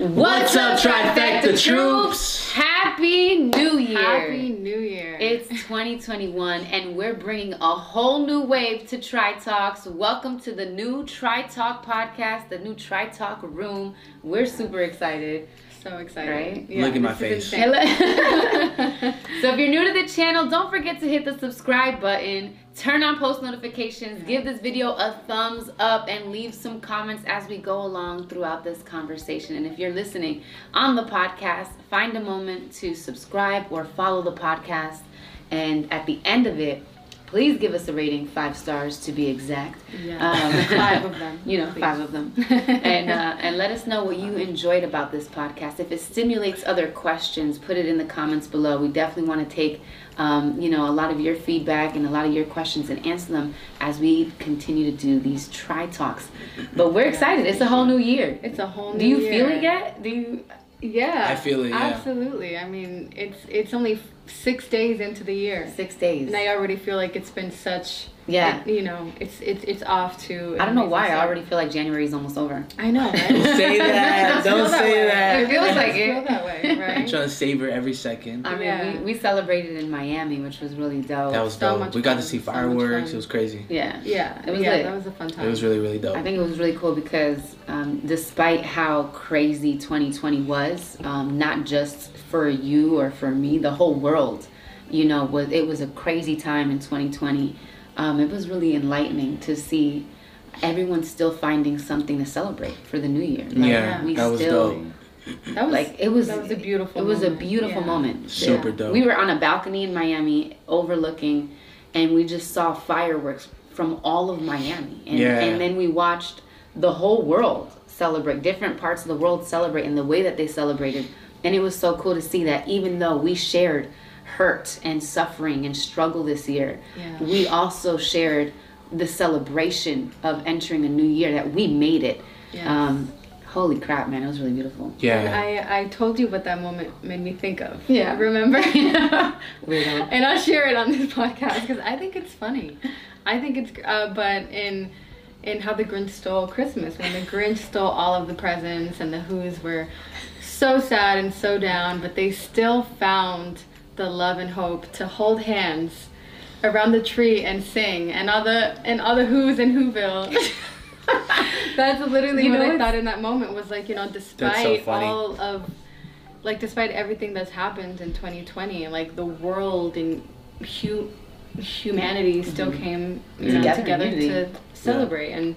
What's up, Trifecta troops? Happy New Year! Happy New Year. It's 2021, and we're bringing a whole new wave to Tri Talks. Welcome to the new Tri Talk podcast, the new Tri Talk room. We're super excited. So excited. Right? Look at my this face. so if you're new to the channel, don't forget to hit the subscribe button, turn on post notifications, give this video a thumbs up, and leave some comments as we go along throughout this conversation. And if you're listening on the podcast, find a moment to subscribe or follow the podcast. And at the end of it, please give us a rating, five stars to be exact. Yeah. Um, Five of them, You know, please. five of them. and uh, and let us know what you enjoyed about this podcast. If it stimulates other questions, put it in the comments below. We definitely want to take, um, you know, a lot of your feedback and a lot of your questions and answer them as we continue to do these Tri Talks. But we're excited. It's a whole new year. It's a whole new Do you year. feel it yet? Do you? Yeah. I feel it, yeah. Absolutely. I mean, it's it's only f- six days into the year. Six days. And I already feel like it's been such. Yeah. it- you know, it's it's it's off to. I don't know why. I already feel like January is almost over. I know. Right? Don't say that. Don't feel that say way. that. It feels like it. Feel that way, right? I'm trying to savor every second. I mean, Yeah. we, we celebrated in Miami, which was really dope. That was So dope. We got to see fireworks. fun. It was crazy. yeah. yeah. It was yeah. lit. That was a fun time. It was really, really dope. I think it was really cool because um, despite how crazy 2020 was, um, not just for you or for me, the whole world, you know, was it was a crazy time in 2020. Um, it was really enlightening to see everyone still finding something to celebrate for the new year. Like, Yeah, we that was still dope. That was like it was. that was a beautiful It was a moment. beautiful Yeah. moment. Super Yeah. dope. We were on a balcony in Miami overlooking, and we just saw fireworks from all of Miami. And, Yeah. and then we watched the whole world celebrate, different parts of the world celebrate, and the way that they celebrated. And it was so cool to see that even though we shared hurt and suffering and struggle this year, Yeah. we also shared the celebration of entering a new year, that we made it. Yes. Um, holy crap, man, it was really beautiful. And Yeah. I, I told you what that moment made me think of. Yeah. Remember? Weirdo. and I'll share it on this podcast because I think it's funny. I think it's, uh, but in in how the Grinch stole Christmas, when the Grinch stole all of the presents and the Who's were so sad and so down, but they still found the love and hope to hold hands around the tree and sing, and all the and all the Who's in Whoville. That's literally You what know, I thought in that moment was like, you know, despite funny. all of like despite everything that's happened in 2020 like the world and hu- humanity still mm-hmm. came you uh, know, Together, together to celebrate and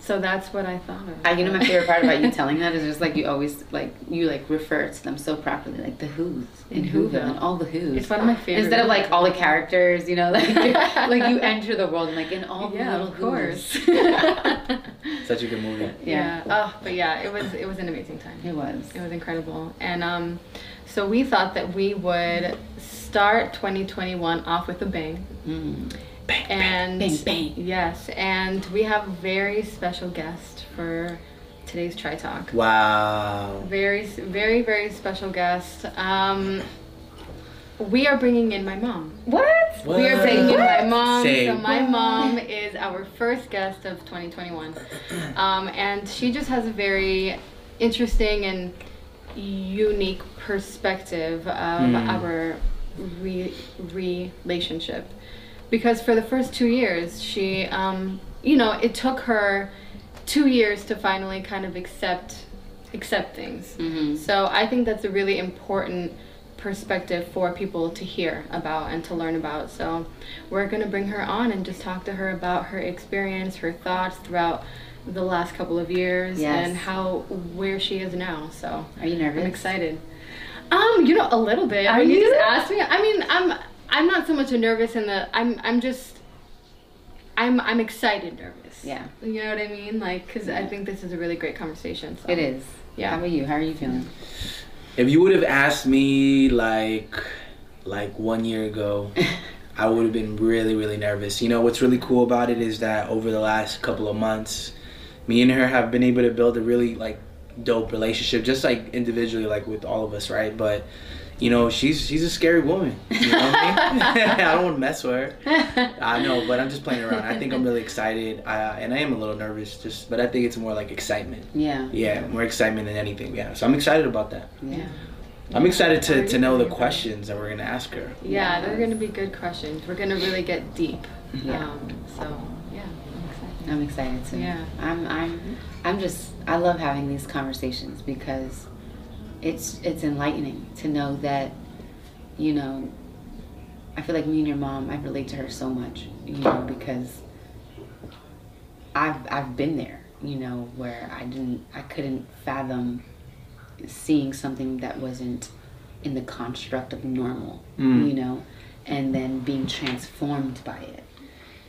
so that's what i thought of I, you know, my favorite part about you telling that is just like you always like you like refer to them so properly, like the Who's in In Whoville Whoville. and all the Who's. it's one of my favorite Instead of like all the characters, you know, like like you enter the world and like in all the yeah little of course Who's. Such a good movie. yeah, yeah oh but yeah it was it was an amazing time it was. It was incredible. And um, so we thought that we would start 2021 off with a bang. Mm. And bang, bang. yes, and we have a very special guest for today's Tri Talk. Wow. Very, very, very special guest. Um, we are bringing in my mom. What? What? We are bringing in my mom. Say So my what? mom is our first guest of 2021, um, and she just has a very interesting and unique perspective of Hmm. our re- relationship. Because for the first two years, she, um, you know, it took her two years to finally kind of accept accept things. Mhm. So I think that's a really important perspective for people to hear about and to learn about. So we're going to bring her on and just talk to her about her experience, her thoughts throughout the last couple of years Yes. and how where she is now. So Are you nervous? I'm excited. Um, you know, a little bit. Are when you you? just asked me, I mean, I'm I'm not so much a nervous in the I'm I'm just I'm I'm excited nervous. Yeah. You know what I mean? Like cuz I think this is a really great conversation. So. It is. Yeah. How about you? How are you feeling? If you would have asked me like like one year ago, I would have been really really nervous. You know what's really cool about it is that over the last couple of months, me and her have been able to build a really like dope relationship, just like individually, like with all of us, right? But you know, she's she's a scary woman. You know what I mean? I don't want to mess with her. I know, but I'm just playing around. I think I'm really excited, uh, and I am a little nervous, just but I think it's more like excitement. Yeah. Yeah, more excitement than anything. Yeah, so I'm excited about that. Yeah. I'm excited to, to know the questions that we're gonna ask her. Yeah, they're gonna be good questions. We're gonna really get deep. Yeah. Um, so yeah, I'm excited. I'm excited too. Yeah. I'm I'm I'm just I love having these conversations because it's it's enlightening to know that you know I feel like me and your mom I relate to her so much, you know, because I've I've been there, you know, where I didn't I couldn't fathom seeing something that wasn't in the construct of normal, Mm. you know, and then being transformed by it.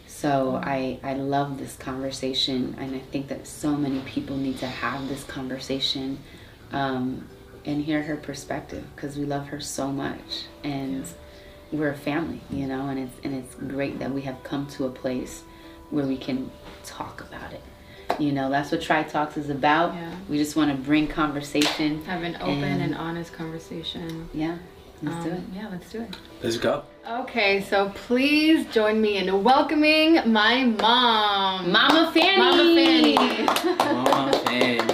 So I I love this conversation, and I think that so many people need to have this conversation, um, and hear her perspective because we love her so much, and we're a family, you know, and it's and it's great that we have come to a place where we can talk about it. You know, that's what Tri Talks is about. Yeah. We just want to bring conversation. Have an open And- and honest conversation. Yeah, let's do Um, it. Yeah, let's do it. Let's go. Okay, so please join me in welcoming my mom. Mama Fanny. Mama Fanny. Mama Fanny.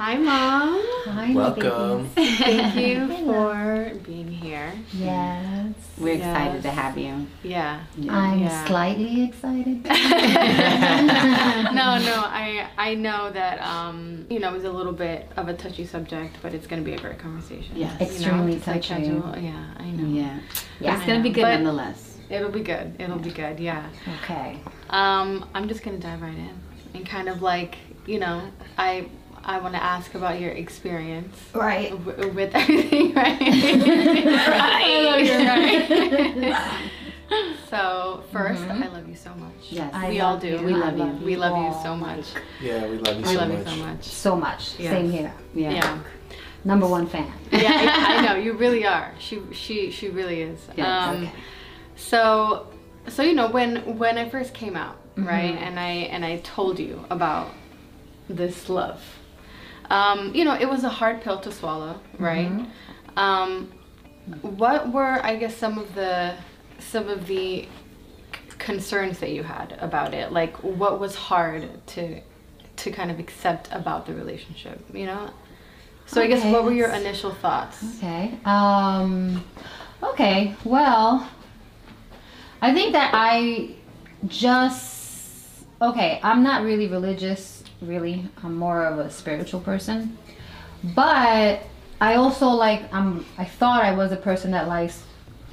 Hi. Fanny and Hi, mom. Hi, welcome. Thank you for being here. Yes. We're excited Yes. to have you. Yeah. I'm Yeah. slightly excited. no, no, I I know that um, you know, it was a little bit of a touchy subject, but it's gonna be a great conversation. Yes. You know, Extremely like touchy. Yeah, I know. Yeah. Yeah. It's gonna be good But- nonetheless. It'll be good. It'll be good. Yeah. Okay. Um, I'm just gonna dive right in and kind of like, you know, I I want to ask about your experience Right. w- with everything, right? I know you're right. so 1st I love you so much. Yes. I we all do. you. We I love you. We love you all. so much. Yeah, we love you We so love much. you so much. So much. Yes. Same here. Yeah. Yeah. Number one fan. Yeah, I, I know you really are. She she she really is. Yes. Um, Okay. So so you know when when I first came out, right, Mm-hmm. and I and I told you about this love. Um, you know, it was a hard pill to swallow, right? Mm-hmm. Um, what were I guess some of the some of the concerns that you had about it? Like what was hard to to kind of accept about the relationship, you know? So I guess what were your initial thoughts? Okay. Um. Okay. Well, I think that I just okay. I'm not really religious. Really, I'm more of a spiritual person. But I also like I'm. I thought I was a person that likes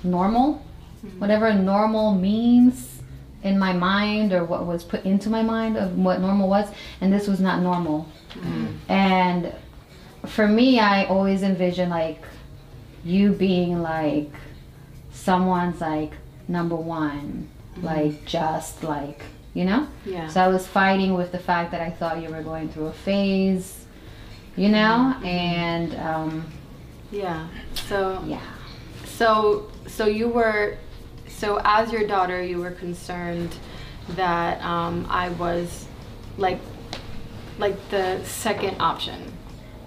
normal, mm-hmm. whatever normal means in my mind or what was put into my mind of what normal was, and this was not normal. Mm-hmm. And for me, I always envision like you being like someone's like number one, mm-hmm. like just like you know. Yeah. So I was fighting with the fact that I thought you were going through a phase, you know, and um, Yeah. So yeah. so so you were so as your daughter you were concerned that um, I was like like the second option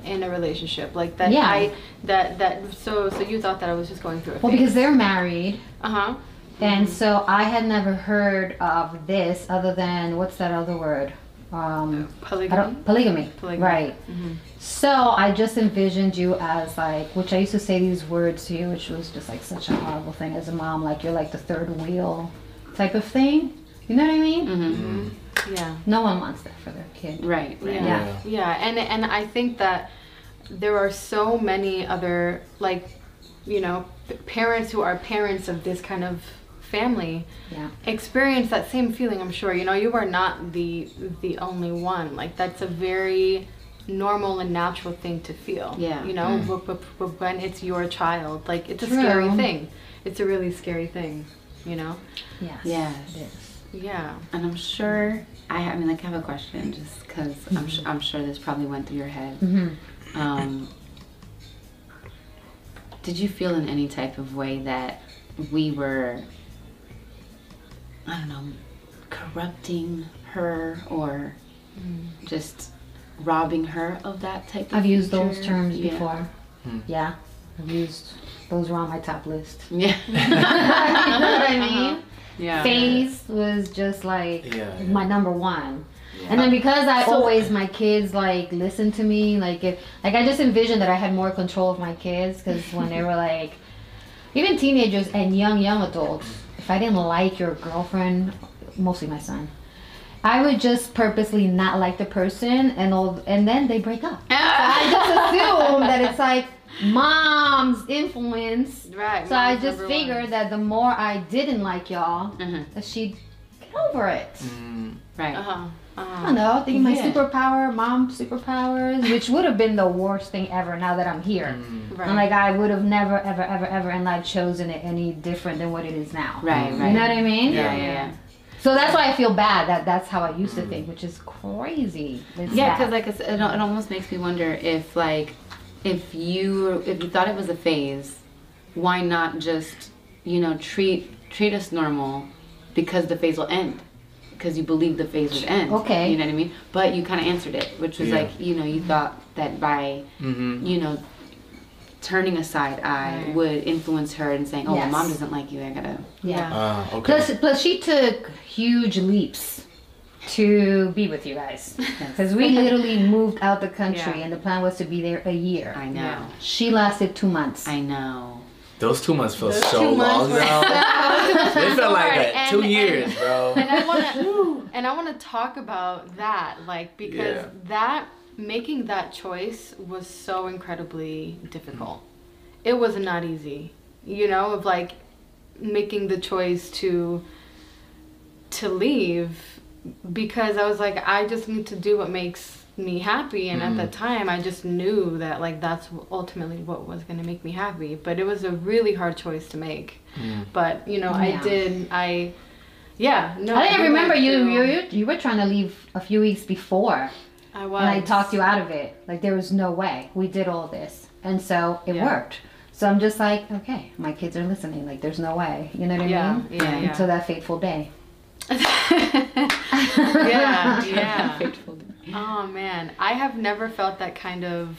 in a relationship like that Yeah. I that that so so you thought that I was just going through a Well, because they're married, uh-huh and so I had never heard of this other than what's that other word? Um, polygamy polygamy. Polygamy. Right. Mhm. So I just envisioned you as like, which I used to say these words to you, which was just like such a horrible thing as a mom. Like you're like the third wheel type of thing. You know what I mean? Mm-hmm. yeah No one wants that for their kid. Right. Right. Yeah. Yeah. yeah. and and I think that there are so many other like you know p- parents who are parents of this kind of family Yeah. experience that same feeling i'm sure you know you are not the the only one like that's a very normal and natural thing to feel Yeah. you know Mm. but, wh- wh- when it's your child like it's a True. scary thing it's a really scary thing you know Yes. Yes. Yeah And I'm sure I have, I mean, like, I have a question just because I'm, su- I'm sure this probably went through your head. Mm-hmm. Um, did you feel in any type of way that we were, I don't know, corrupting her or just robbing her of that type of I've used those terms Yeah. before. Hmm. Yeah, I've used those were on my top list. Yeah. you know what I mean? Uh-huh. Yeah. Phase was just like Yeah, yeah. my number one. And then because I always my kids like listen to me, like if like I just envisioned that I had more control of my kids because when they were like even teenagers and young young adults, if I didn't like your girlfriend, mostly my son, I would just purposely not like the person and all, and then they break up. So I just assume that it's like mom's influence. Right. So I just figured one. that the more I didn't like y'all, Mhm. that she'd get over it. Mm, Right. Uh-huh. I Uh-huh. don't know. I think my Yeah. superpower, mom superpowers, which would have been the worst thing ever. Now that I'm here, mm. Right. and like I would have never, ever, ever, ever in life chosen it any different than what it is now. Right. Right. You know what I mean? Yeah. Yeah. Yeah. So that's why I feel bad that that's how I used to think, which is crazy. It's Yeah, because like it, it almost makes me wonder if like if you if you thought it was a phase, why not just you know treat treat us normal because the phase will end because you believe the phase would end. Okay. you know what I mean. But you kind of answered it, which was Yeah. like you know you thought that by Mm-hmm. you know turning a side eye Right. would influence her and saying, oh, Yes. mom doesn't like you. I gotta. yeah. Uh, okay. Plus, plus she took huge leaps to be with you guys because we literally moved out the country Yeah. and the plan was to be there a year. I know. Yeah. She lasted two months. I know. Those two months feel so long were now. they felt like And- two and- years, bro. and I want to and I want to talk about that like because Yeah. that making that choice was so incredibly difficult. Hmm. It was not easy. You know, of like making the choice to to leave because I was like I just need to do what makes me happy and at the time I just knew that like that's ultimately what was going to make me happy but it was a really hard choice to make Mm. but you know Yeah. I did I yeah no I think I we remember you, you you you were trying to leave a few weeks before, I was and I talked you out of it. Like there was no way we did all this, and so it Yeah. worked. So I'm just like, okay, my kids are listening. Like there's no way, you know what I Yeah, mean? yeah, yeah. Until that fateful day. yeah yeah Faithful. Oh man I have never felt that kind of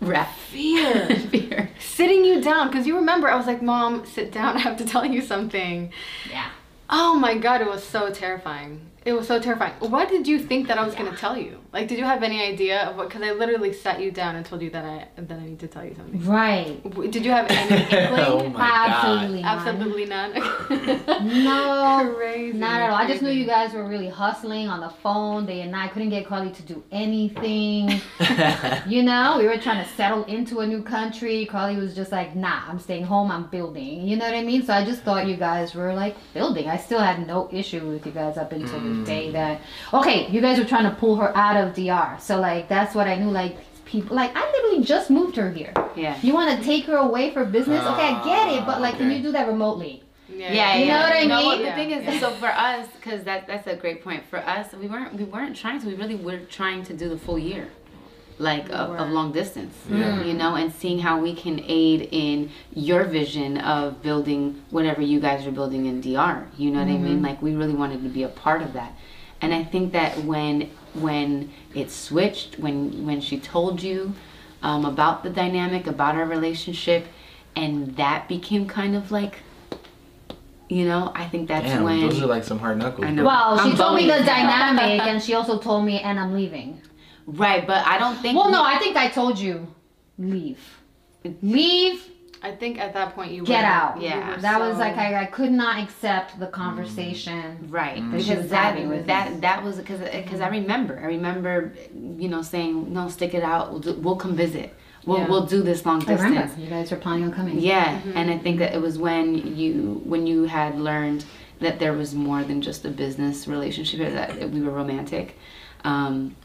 Rap. fear Fear. sitting you down because you remember I was like mom sit down I have to tell you something Yeah. Oh my god, it was so terrifying. It was so terrifying. What did you think that I was gonna tell you? Like, did you have any idea of what? Because I literally sat you down and told you that I that I need to tell you something. Right. Did you have any inkling? oh my Absolutely. not. Absolutely none. No. Crazy. Not at all. I just knew you guys were really hustling on the phone day and night. Couldn't get Carly to do anything. You know, we were trying to settle into a new country. Carly was just like, nah, I'm staying home, I'm building. You know what I mean? So I just thought you guys were like building. I still had no issue with you guys up until the hmm. day that, okay, you guys were trying to pull her out of DR. So, like, that's what I knew. Like, people, like, I literally just moved her here. Yeah. You want to take her away for business? Okay, I get it, but, ah, like, can you do that remotely? Yeah. Yeah, You know yeah. what I No, mean? well, the Yeah. thing is, Yeah. so for us, because that that's a great point. For us, we weren't we weren't trying to. We really were trying to do the full year, like of, of were. long distance. Yeah. You know, and seeing how we can aid in your vision of building whatever you guys are building in DR. You know what I mm-hmm. mean? Like we really wanted to be a part of that. And I think that when when it switched, when when she told you um, about the dynamic, about our relationship, and that became kind of like, you know, I think that's Damn, when. those are like some hard knuckles. I know. Well, she I'm told me the going. dynamic, and she also told me, and I'm leaving. right, but I don't think. Well, we- no, I think I told you, leave. Leave, I think at that point you get were, out. Yeah. were That was like, I, I could not accept the conversation. Mm-hmm. Right, mm-hmm. That she because was that having with that that was because because I remember I remember you know saying no stick it out we'll, do, we'll come visit we'll Yeah. we'll do this long I remember. distance You guys were planning on coming. yeah mm-hmm. and I think that it was when you when you had learned that there was more than just a business relationship that we were romantic um,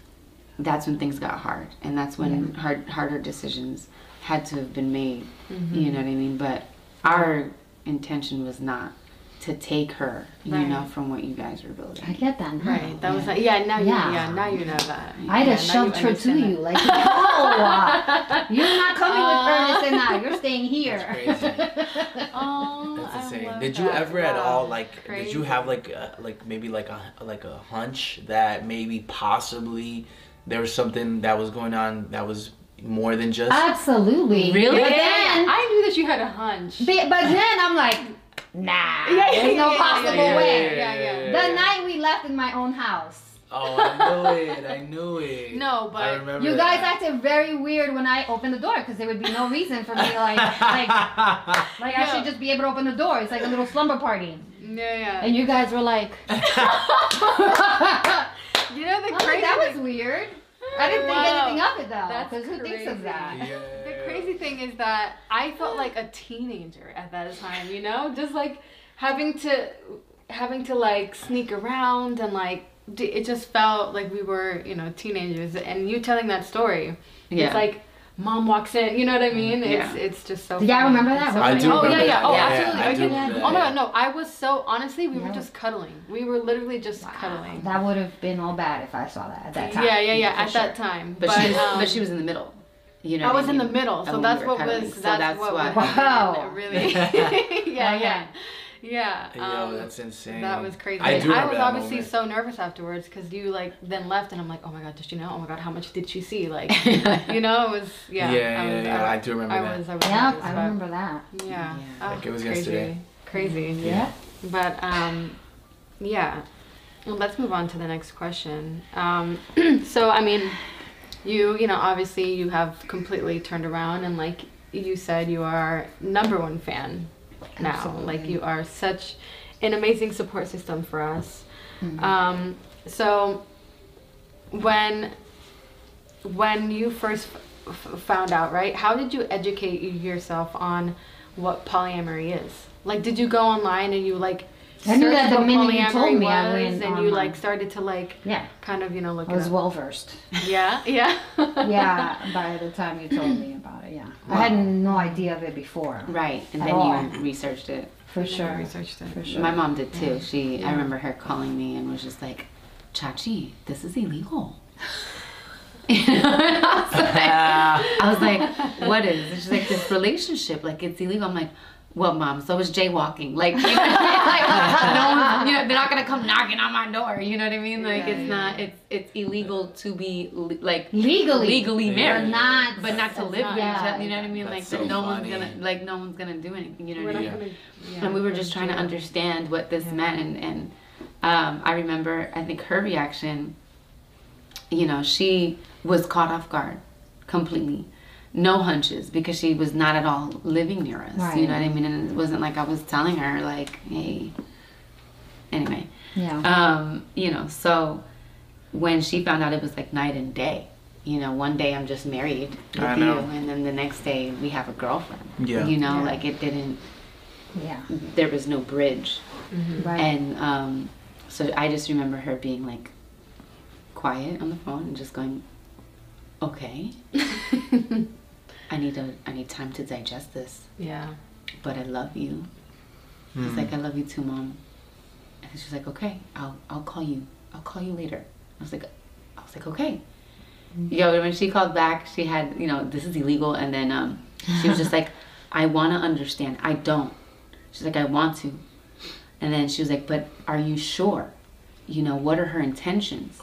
that's when things got hard and that's when hard harder decisions had to have been made you mm-hmm. know what I mean but our intention was not to take her you Right. know from what you guys were building I get that. now. Right. That was like, yeah. Now you Yeah. yeah. Now you know that. I'd yeah, have shoved her to you, like, no, you're not coming with Ernest and I. You're staying here. That's crazy. that. Oh, That's insane. Did you that. ever at Wow. all like? Did you have like a, like maybe like a like a hunch that maybe possibly there was something that was going on that was more than just. Absolutely. Really? But Yeah, then, I knew that you had a hunch. but, but then I'm like, nah. Yeah, yeah, there's no yeah, yeah, possible yeah, way. yeah, yeah. The night we left in my own house. Oh, I knew it. I knew it. No, but I remember You guys that. acted very weird when I opened the door because there would be no reason for me to like like like I should just be able to open the door. It's like a little slumber party. yeah, yeah. And you guys were like, You know the crazy like that was weird. I didn't think Wow. anything of it though, That's because who thinks of crazy. that? Yeah. The crazy thing is that I felt like a teenager at that time, you know, just like having to having to like sneak around and like d- it just felt like we were, you know, teenagers. And you telling that story, Yeah. it's like mom walks in, you know what I mean? It's Yeah. it's just so. Yeah, y'all remember that? so I funny. do Oh remember yeah, yeah. that. Oh, Yeah, absolutely. I I do do. Oh my god, no! I was so honestly, we were just cuddling. We were literally just cuddling. That would have been all bad if I saw that at that time. Yeah, yeah, yeah. for At sure. that time, But, she was, um, but she was in the middle. You know. I was in the middle, so that's what was. So that's, that's what was Wow. really. yeah, yeah, yeah. Yo, um, that's insane. That was crazy. I I, do remember was that obviously moment. so nervous afterwards because you like then left, and I'm like, oh my god, did she know? Oh my god, how much did she see? Like, you know, it was yeah. Yeah, I yeah, was, yeah, I do remember I that. was. I was. Yep, nervous, I remember that. Yeah. Yeah. Oh, Like it was crazy. yesterday. Crazy. Yeah. But um, yeah. Well, let's move on to the next question. Um, so I mean, you you know obviously you have completely turned around and like you said you are number one fan now. Absolutely. Like you are such an amazing support system for us. Mm-hmm. Um, so when when you first f- found out, right? How did you educate yourself on what polyamory is? Like, did you go online and you like? I knew that the what minute you told polyamory me, I was, went and you like started to like Yeah, kind of you know look. I was well versed. Yeah, yeah, yeah, by the time you told me about it, yeah. I had no idea of it before. Right, and then all. you researched it. For sure. researched it. For sure. My mom did too. She, I remember her calling me and was just like, "Chachi, this is illegal." You know, I was like, I was like, "What is?" She's like, "This relationship, like it's illegal." I'm like, "Well, mom, so is jaywalking. Like, you know, what I mean? like no one, you know, they're not gonna come knocking on my door. You know what I mean? Like, Yeah, it's not, it's it's illegal to be le- like Legally. legally married, But not, but not to live with each other. You know what I mean? That's like, so no funny. one's gonna, like, no one's gonna do anything. You know what I mean? Yeah. yeah, and we were just trying to understand what this Yeah. meant and, and um, i remember i think her reaction you know she was caught off guard completely no hunches because she was not at all living near us Right. you know what i mean and it wasn't like i was telling her like hey anyway Yeah. um, you know so when she found out it was like night and day you know one day i'm just married with I you and then the next day we have a girlfriend Yeah. you know Yeah. like it didn't yeah. there was no bridge Right. and um, so I just remember her being like quiet on the phone and just going, "Okay, I need a I need time to digest this, Yeah. but I love you." Hmm. He's like, "I love you too, mom." And she's like, "Okay, I'll I'll call you. I'll call you later." I was like, I was like, "Okay." Yo, when she called back, she had you know this is illegal, and then um, she was just like, "I want to understand. I don't." She's like, "I want to." And then she was like, "But are you sure? You know, what are her intentions?"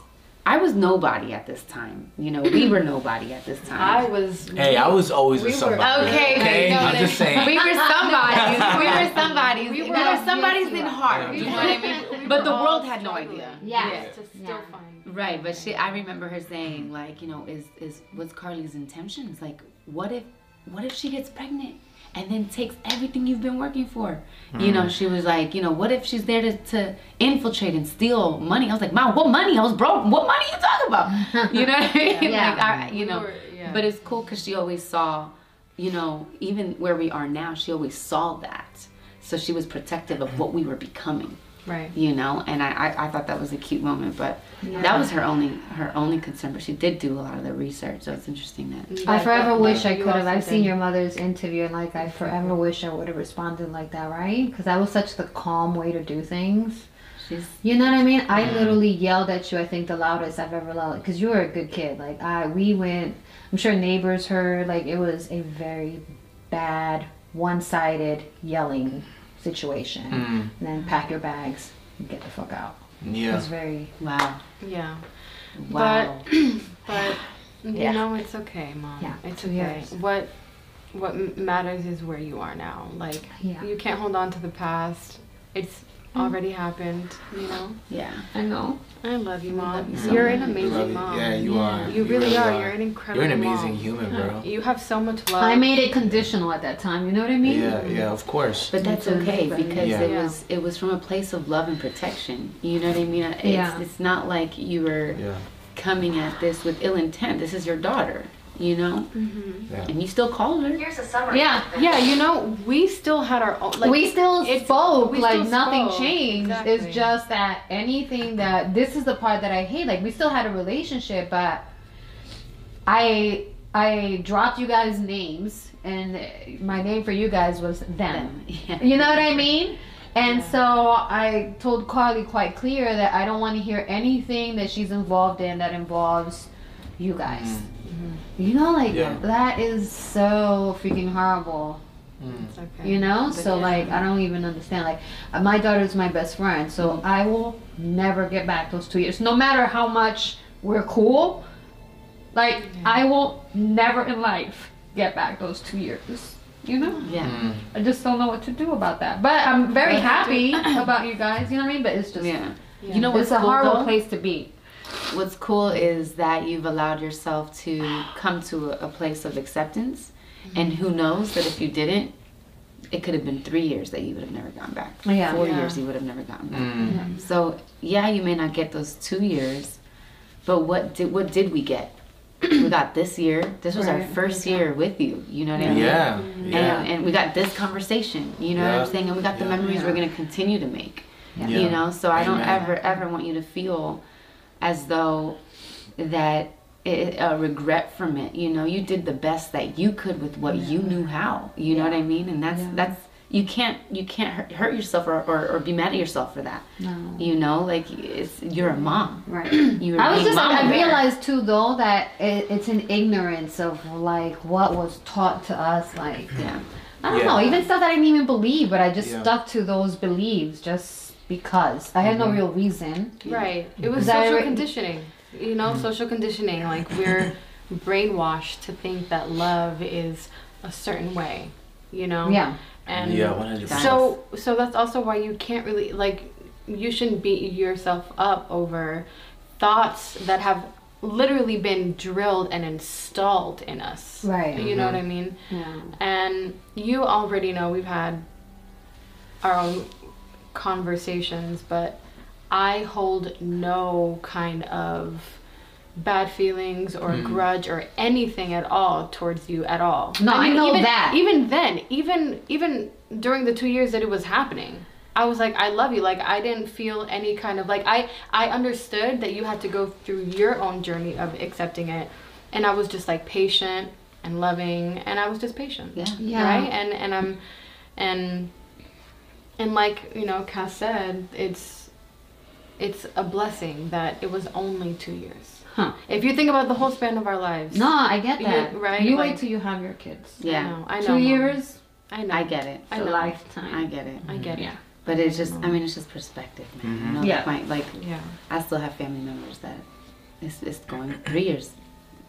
I was nobody at this time. You know, we were nobody at this time. I time. was. Hey, I was always We a were- somebody. Okay, okay. no, I'm just saying. we were somebodies. We were somebodies. We We were- were, somebody's yes, in heart. We You know what I mean? we But the world had no idea. Yeah. Yes, to still Yeah. find. Right, but she I remember her saying like, you know, is is what's Carly's intentions? Like what if what if she gets pregnant and then takes everything you've been working for? You hmm. know, she was like, you know, what if she's there to, to infiltrate and steal money? I was like, Mom, what money? I was broke. What money are you talking about? You know what I mean? Yeah. Like I, you know, yeah. but it's cool because she always saw, you know, even where we are now, she always saw that. So she was protective of what we were becoming Right. you know and I, I, I thought that was a cute moment but that was her only her only concern but she did do a lot of the research so it's interesting that I forever but wish I could have. I've seen your mother's interview, and like I forever wish I would have responded like that, right? Because that was such the calm way to do things. she's You know what I mean? I literally yelled at you. I think the loudest I've ever yelled because you were a good kid. Like I, we went. I'm sure neighbors heard. Like it was a very bad, one-sided yelling situation. Mm, And then pack your bags and get the fuck out. Yeah. it's very. wow Yeah. wow But you Yeah. know, it's okay, mom. Yeah, it's okay. years. What what matters is where you are now. Like Yeah. you can't hold on to the past. It's Mm-hmm. already happened. You know. Yeah. I know. I love you, mom. love you so You're an amazing Love it. mom. Yeah, you Yeah. are. You really are. You're an incredible. You're an amazing mom. human, bro. You have so much love. I made it conditional at that time. You know what I mean? Yeah, yeah, of course. But that's Which okay very- because Yeah. it was it was from a place of love and protection. You know what I mean? It's, Yeah. it's not like you were Yeah, coming at this with ill intent. This is your daughter, you know, Mhm. yeah. and you still called her. Here's a summary. Yeah. Yeah, you know, we still had our own. Like, we still it's- spoke we like still nothing spoke. changed. Exactly. It's just that anything that this is the part that I hate. Like we still had a relationship, but I I dropped you guys' names, and my name for you guys was them. Them. Yeah. You know what I mean? And Yeah. so I told Carly quite clear that I don't want to hear anything that she's involved in that involves you guys. Mm-hmm. You know, like Yeah. that is so freaking horrible. Mm. Okay. You know, But so yeah. like I don't even understand. Like my daughter is my best friend, so I will never get back those two years, no matter how much we're cool. Like I will never in life get back those two years. You know, Yeah. Mm. I just don't know what to do about that. But I'm very happy about you guys. You know what I mean? But it's just Yeah. Yeah. You know what's it's a cool horrible though? place to be. What's cool is that you've allowed yourself to come to a, a place of acceptance, and who knows that if you didn't, it could have been three years that you would have never gone back. Yeah. Four Yeah. years you would have never gotten back. Mm. So yeah, you may not get those two years, but what did what did we get? we got this year. This was our Right. first year with you. You know what I mean? Yeah, And, yeah. and we got this conversation. You know what I'm saying? And we got the Yeah. memories we're gonna continue to make. Yeah. You know, so I don't Amen. ever ever want you to feel as though that it, a regret from it. You know, you did the best that you could with what you knew how. You know what I mean? And that's Yeah. that's you can't you can't hurt, hurt yourself or, or, or be mad at yourself for that. No. You know, like it's you're a mom. Right. You I was just like, I bear. realized too though that it, it's an ignorance of like what was taught to us like Yeah. I don't Yeah. know even stuff that I didn't even believe but I just Yeah. stuck to those beliefs just because I had no Mhm. real reason Right. It was social right? conditioning. You know, social conditioning. Like we're brainwashed to think that love is a certain way. You know. yeah And Yeah, 100%. So so that's also why you can't really like you shouldn't beat yourself up over thoughts that have literally been drilled and installed in us. Right. You know what I mean? yeah And you already know we've had our own conversations, but I hold no kind of bad feelings or Mhm. grudge or anything at all towards you at all. No, I know even, that. Even then, even even during the two years that it was happening, I was like, I love you. Like I didn't feel any kind of like I I understood that you had to go through your own journey of accepting it, and I was just like patient and loving, and I was just patient Yeah. yeah right and and i'm and and like you know cass said it's it's a blessing that it was only two years Huh. if you think about the whole span of our lives no I get You- that right, you like- wait till you have your kids I Yeah. know, I know two Mom. years i know I get it. I it's a know. lifetime I get it. i mm-hmm. get it Yeah. But it's just, I mm-hmm. mean, it's just perspective, man. You mm-hmm. know, Yeah. like, my, like yeah I still have family members that it's, it's going three years.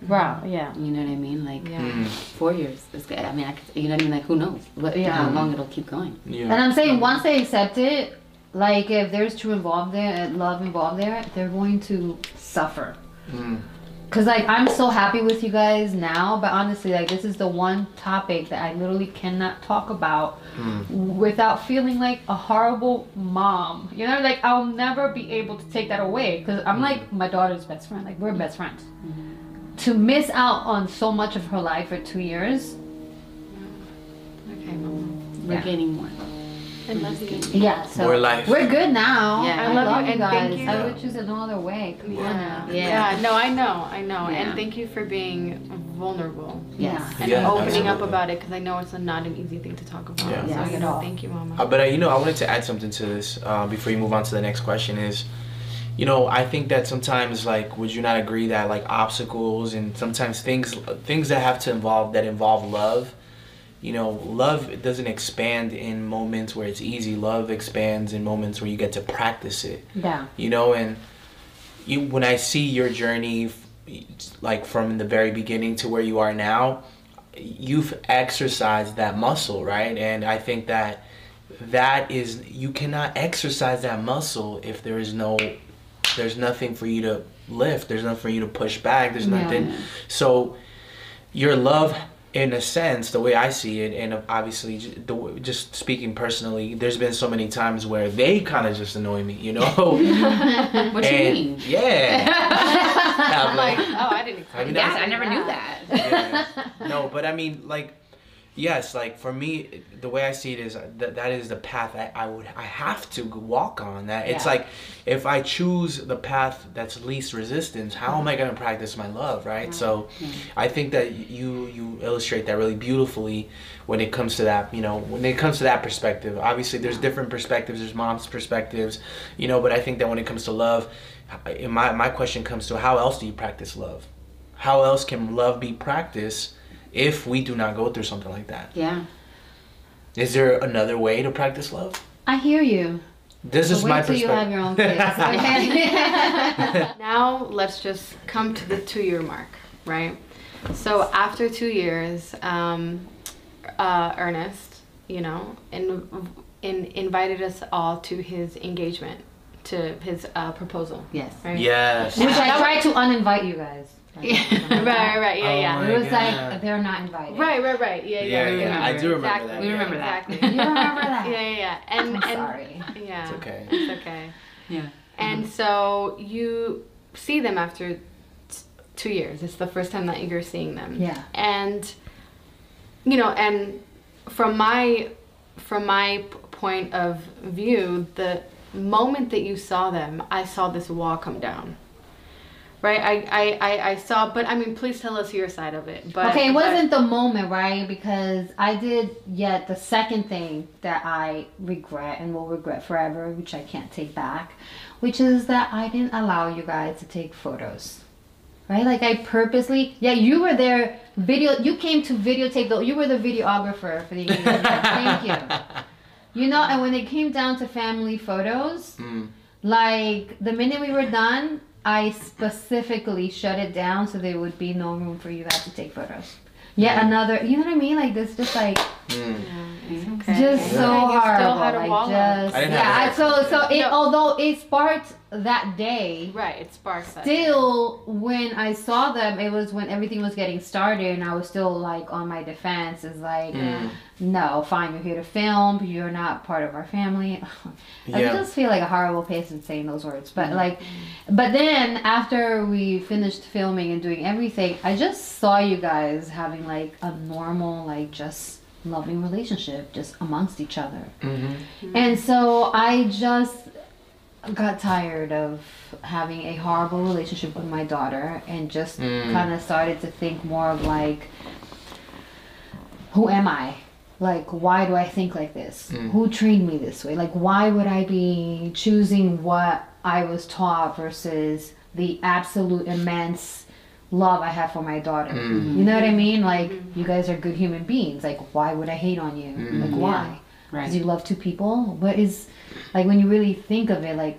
Wow yeah You know what I mean? Like yeah Mm. four years. It's, good. I mean, I could, you know what I mean? Like, who knows? What, Yeah. How long it'll keep going? Yeah. and I'm saying once they accept it like if there's true involved there and love involved there they're going to suffer Mm. Cause like I'm so happy with you guys now, but honestly, like this is the one topic that I literally cannot talk about Mm. without feeling like a horrible mom. You know, like I'll never be able to take that away. Cause I'm like my daughter's best friend. Like we're best friends. To miss out on so much of her life for two years, okay mama We're Yeah. gaining more. i love you yeah. So More life. we're good now. Yeah. I love you, and thank you. I would choose it no other way. Come on yeah. now. Yeah. yeah no i know i know Yeah. and thank you for being vulnerable Yes. and Yeah, opening up about it because i know it's not an easy thing to talk about Yeah. so Yes. you know thank you mama Uh, but uh, you know, I wanted to add something to this uh, before you move on to the next question. Is you know, I think that sometimes, like, would you not agree that like obstacles and sometimes things things that have to involve that involve love, you know, love doesn't expand in moments where it's easy. Love expands in moments where you get to practice it. Yeah. You know, and you when I see your journey, like from the very beginning to where you are now, you've exercised that muscle, right? And I think that that is you cannot exercise that muscle if there is no there's nothing for you to lift there's nothing for you to push back there's Yeah. nothing so your love in a sense the way i see it and obviously j- the, w- just speaking personally there's been so many times where they kind of just annoy me you know What you mean? yeah I'm like, like, oh, I didn't expect I mean, Yes, I never knew that. yeah. no but i mean like yes like for me the way i see it is uh, that that is the path I, I would i have to walk on that. It's like if i choose the path that's least resistance how am i going to practice my love right? So i think that you you illustrate that really beautifully when it comes to that you know when it comes to that perspective. Obviously there's different perspectives there's mom's perspectives you know but i think that when it comes to love my, my question comes to how else do you practice love? How else can love be practiced if we do not go through something like that? Yeah. Is there another way to practice love? I hear you. This But is my till you have your own kids. that. now let's just come to the two year mark, right? So after two years, um, uh, Ernest, you know, in, in, invited us all to his engagement, to his uh, proposal, Yes. right? yes. Which I tried to uninvite you guys. Yeah, right, right, yeah, Oh yeah. It was God. like they're not invited. Right, right, right. Yeah, yeah, Yeah, yeah, I do remember exactly. that. We remember that. Exactly. You remember that? yeah, yeah, yeah. And I'm and sorry. yeah, It's okay. It's okay. Yeah. And so you see them after t- two years. It's the first time that you're seeing them. Yeah. And you know, and from my from my point of view, the moment that you saw them, I saw this wall come down. Right, I, I, I, I saw, but I mean, please tell us your side of it. But okay, it wasn't the moment, right? Because I did yet the second thing that I regret and will regret forever, which I can't take back, which is that I didn't allow you guys to take photos. Right? Like I purposely yeah, you were there video you came to videotape the you were the videographer for the engagement. Thank you. You know, and when it came down to family photos, Mm. like the minute we were done, I specifically shut it down so there would be no room for you guys to take photos. Yet another, you know what I mean? Like this, just like Mm. Okay. just Yeah. so You still horrible. like just I didn't yeah. have I- so so it No. although it sparked that day. Right, it sparks that. Still, when I saw them, it was when everything was getting started, and I was still like on my defense. Is like, Mm. no, fine, you're here to film. You're not part of our family. I Yeah. just feel like a horrible person saying those words. But like, but then after we finished filming and doing everything, I just saw you guys having like a normal, like just loving relationship just amongst each other. Mhm. And so I just got tired of having a horrible relationship with my daughter and just Mm. kind of started to think more of like, who am I? Like, why do I think like this? Mm. Who trained me this way? Like, why would I be choosing what I was taught versus the absolute immense love I have for my daughter? Mm. You know what I mean? Like, you guys are good human beings. Like, why would I hate on you? Mm. Like, why? Right. Because you love two people? What is, like, when you really think of it, like,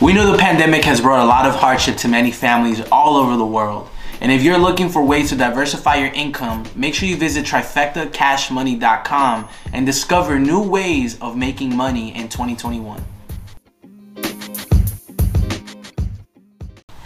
We know the pandemic has brought a lot of hardship to many families all over the world. And if you're looking for ways to diversify your income, make sure you visit trifectacashmoney.com and discover new ways of making money in 2021.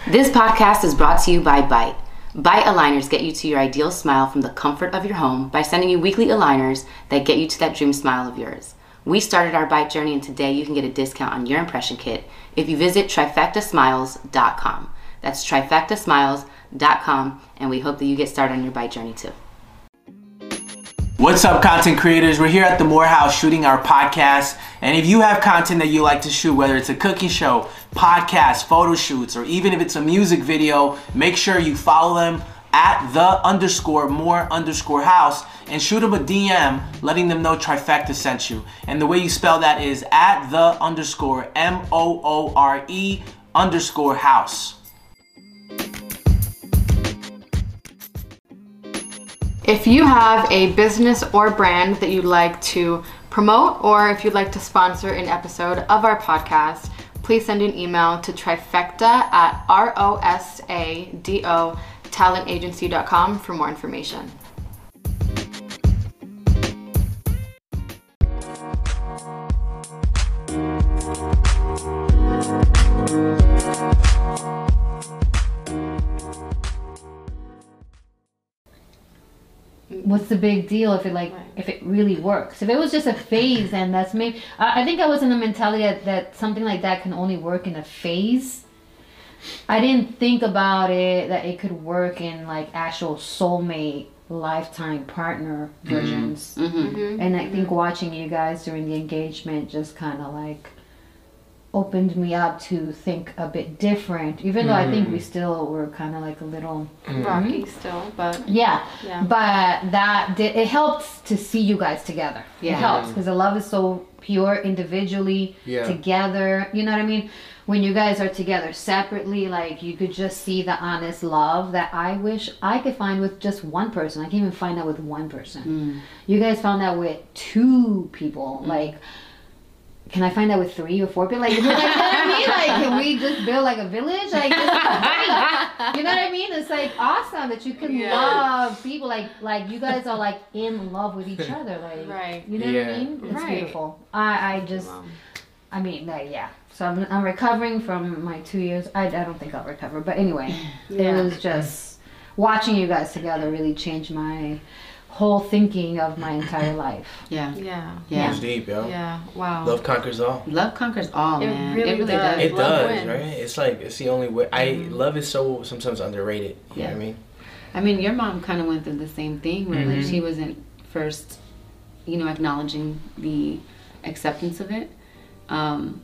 This podcast is brought to you by Bite. Bite aligners get you to your ideal smile from the comfort of your home by sending you weekly aligners that get you to that dream smile of yours. We started our Bite journey, and today you can get a discount on your impression kit if you visit trifectasmiles.com. That's trifectasmiles.com, and we hope that you get started on your Bite journey too. What's up, content creators? We're here at the Moore House shooting our podcast. And if you have content that you like to shoot, whether it's a cooking show, podcast, photo shoots, or even if it's a music video, make sure you follow them at the underscore more underscore house and shoot them a DM letting them know Trifecta sent you. And the way you spell that is at the underscore M O O R E underscore house. If you have a business or brand that you'd like to promote, or if you'd like to sponsor an episode of our podcast, please send an email to trifecta at R-O-S-A-D-O talentagency.com for more information. What's the big deal if it like if it really works. If it was just a phase and that's maybe I, I think i was in the mentality that, that something like that can only work in a phase. I didn't think about it that it could work in like actual soulmate lifetime partner mm-hmm. versions. Mm-hmm. mm-hmm. and i think mm-hmm. watching you guys during the engagement just kind of like opened me up to think a bit different even though i think we mm. still were kind of like a little mm. Rocky still, but yeah. Yeah. But that did it helps to see you guys together. yeah. It Yeah. helps mm. because the love is so pure individually, Yeah. together. You know what I mean? When you guys are together separately, like you could just see the honest love that I wish I could find with just one person. I can't even find that with one person. You guys found that with two people. Like can I find that with three or four people? Like, you know what I mean? Like, can we just build like a village? Like, this is great. You know what I mean? It's like awesome that you can Yeah. love people. Like, like you guys are like in love with each other. Like, Right. You know what I mean? It's Right. beautiful. I, I just, I mean, like, yeah. So I'm, I'm recovering from my two years. I, I don't think I'll recover, but anyway, Yeah. it was just watching you guys together really changed my whole thinking of my entire life. Yeah. Yeah. Yeah. It's deep, yo. Yeah. Wow. Love conquers all. Love conquers all, It man. really it really does. does. It Love does, wins. right? It's like it's the only way. I love is so sometimes underrated. You know what I mean? I mean, your mom kind of went through the same thing where like Mhm. she wasn't first, you know, acknowledging the acceptance of it. Um,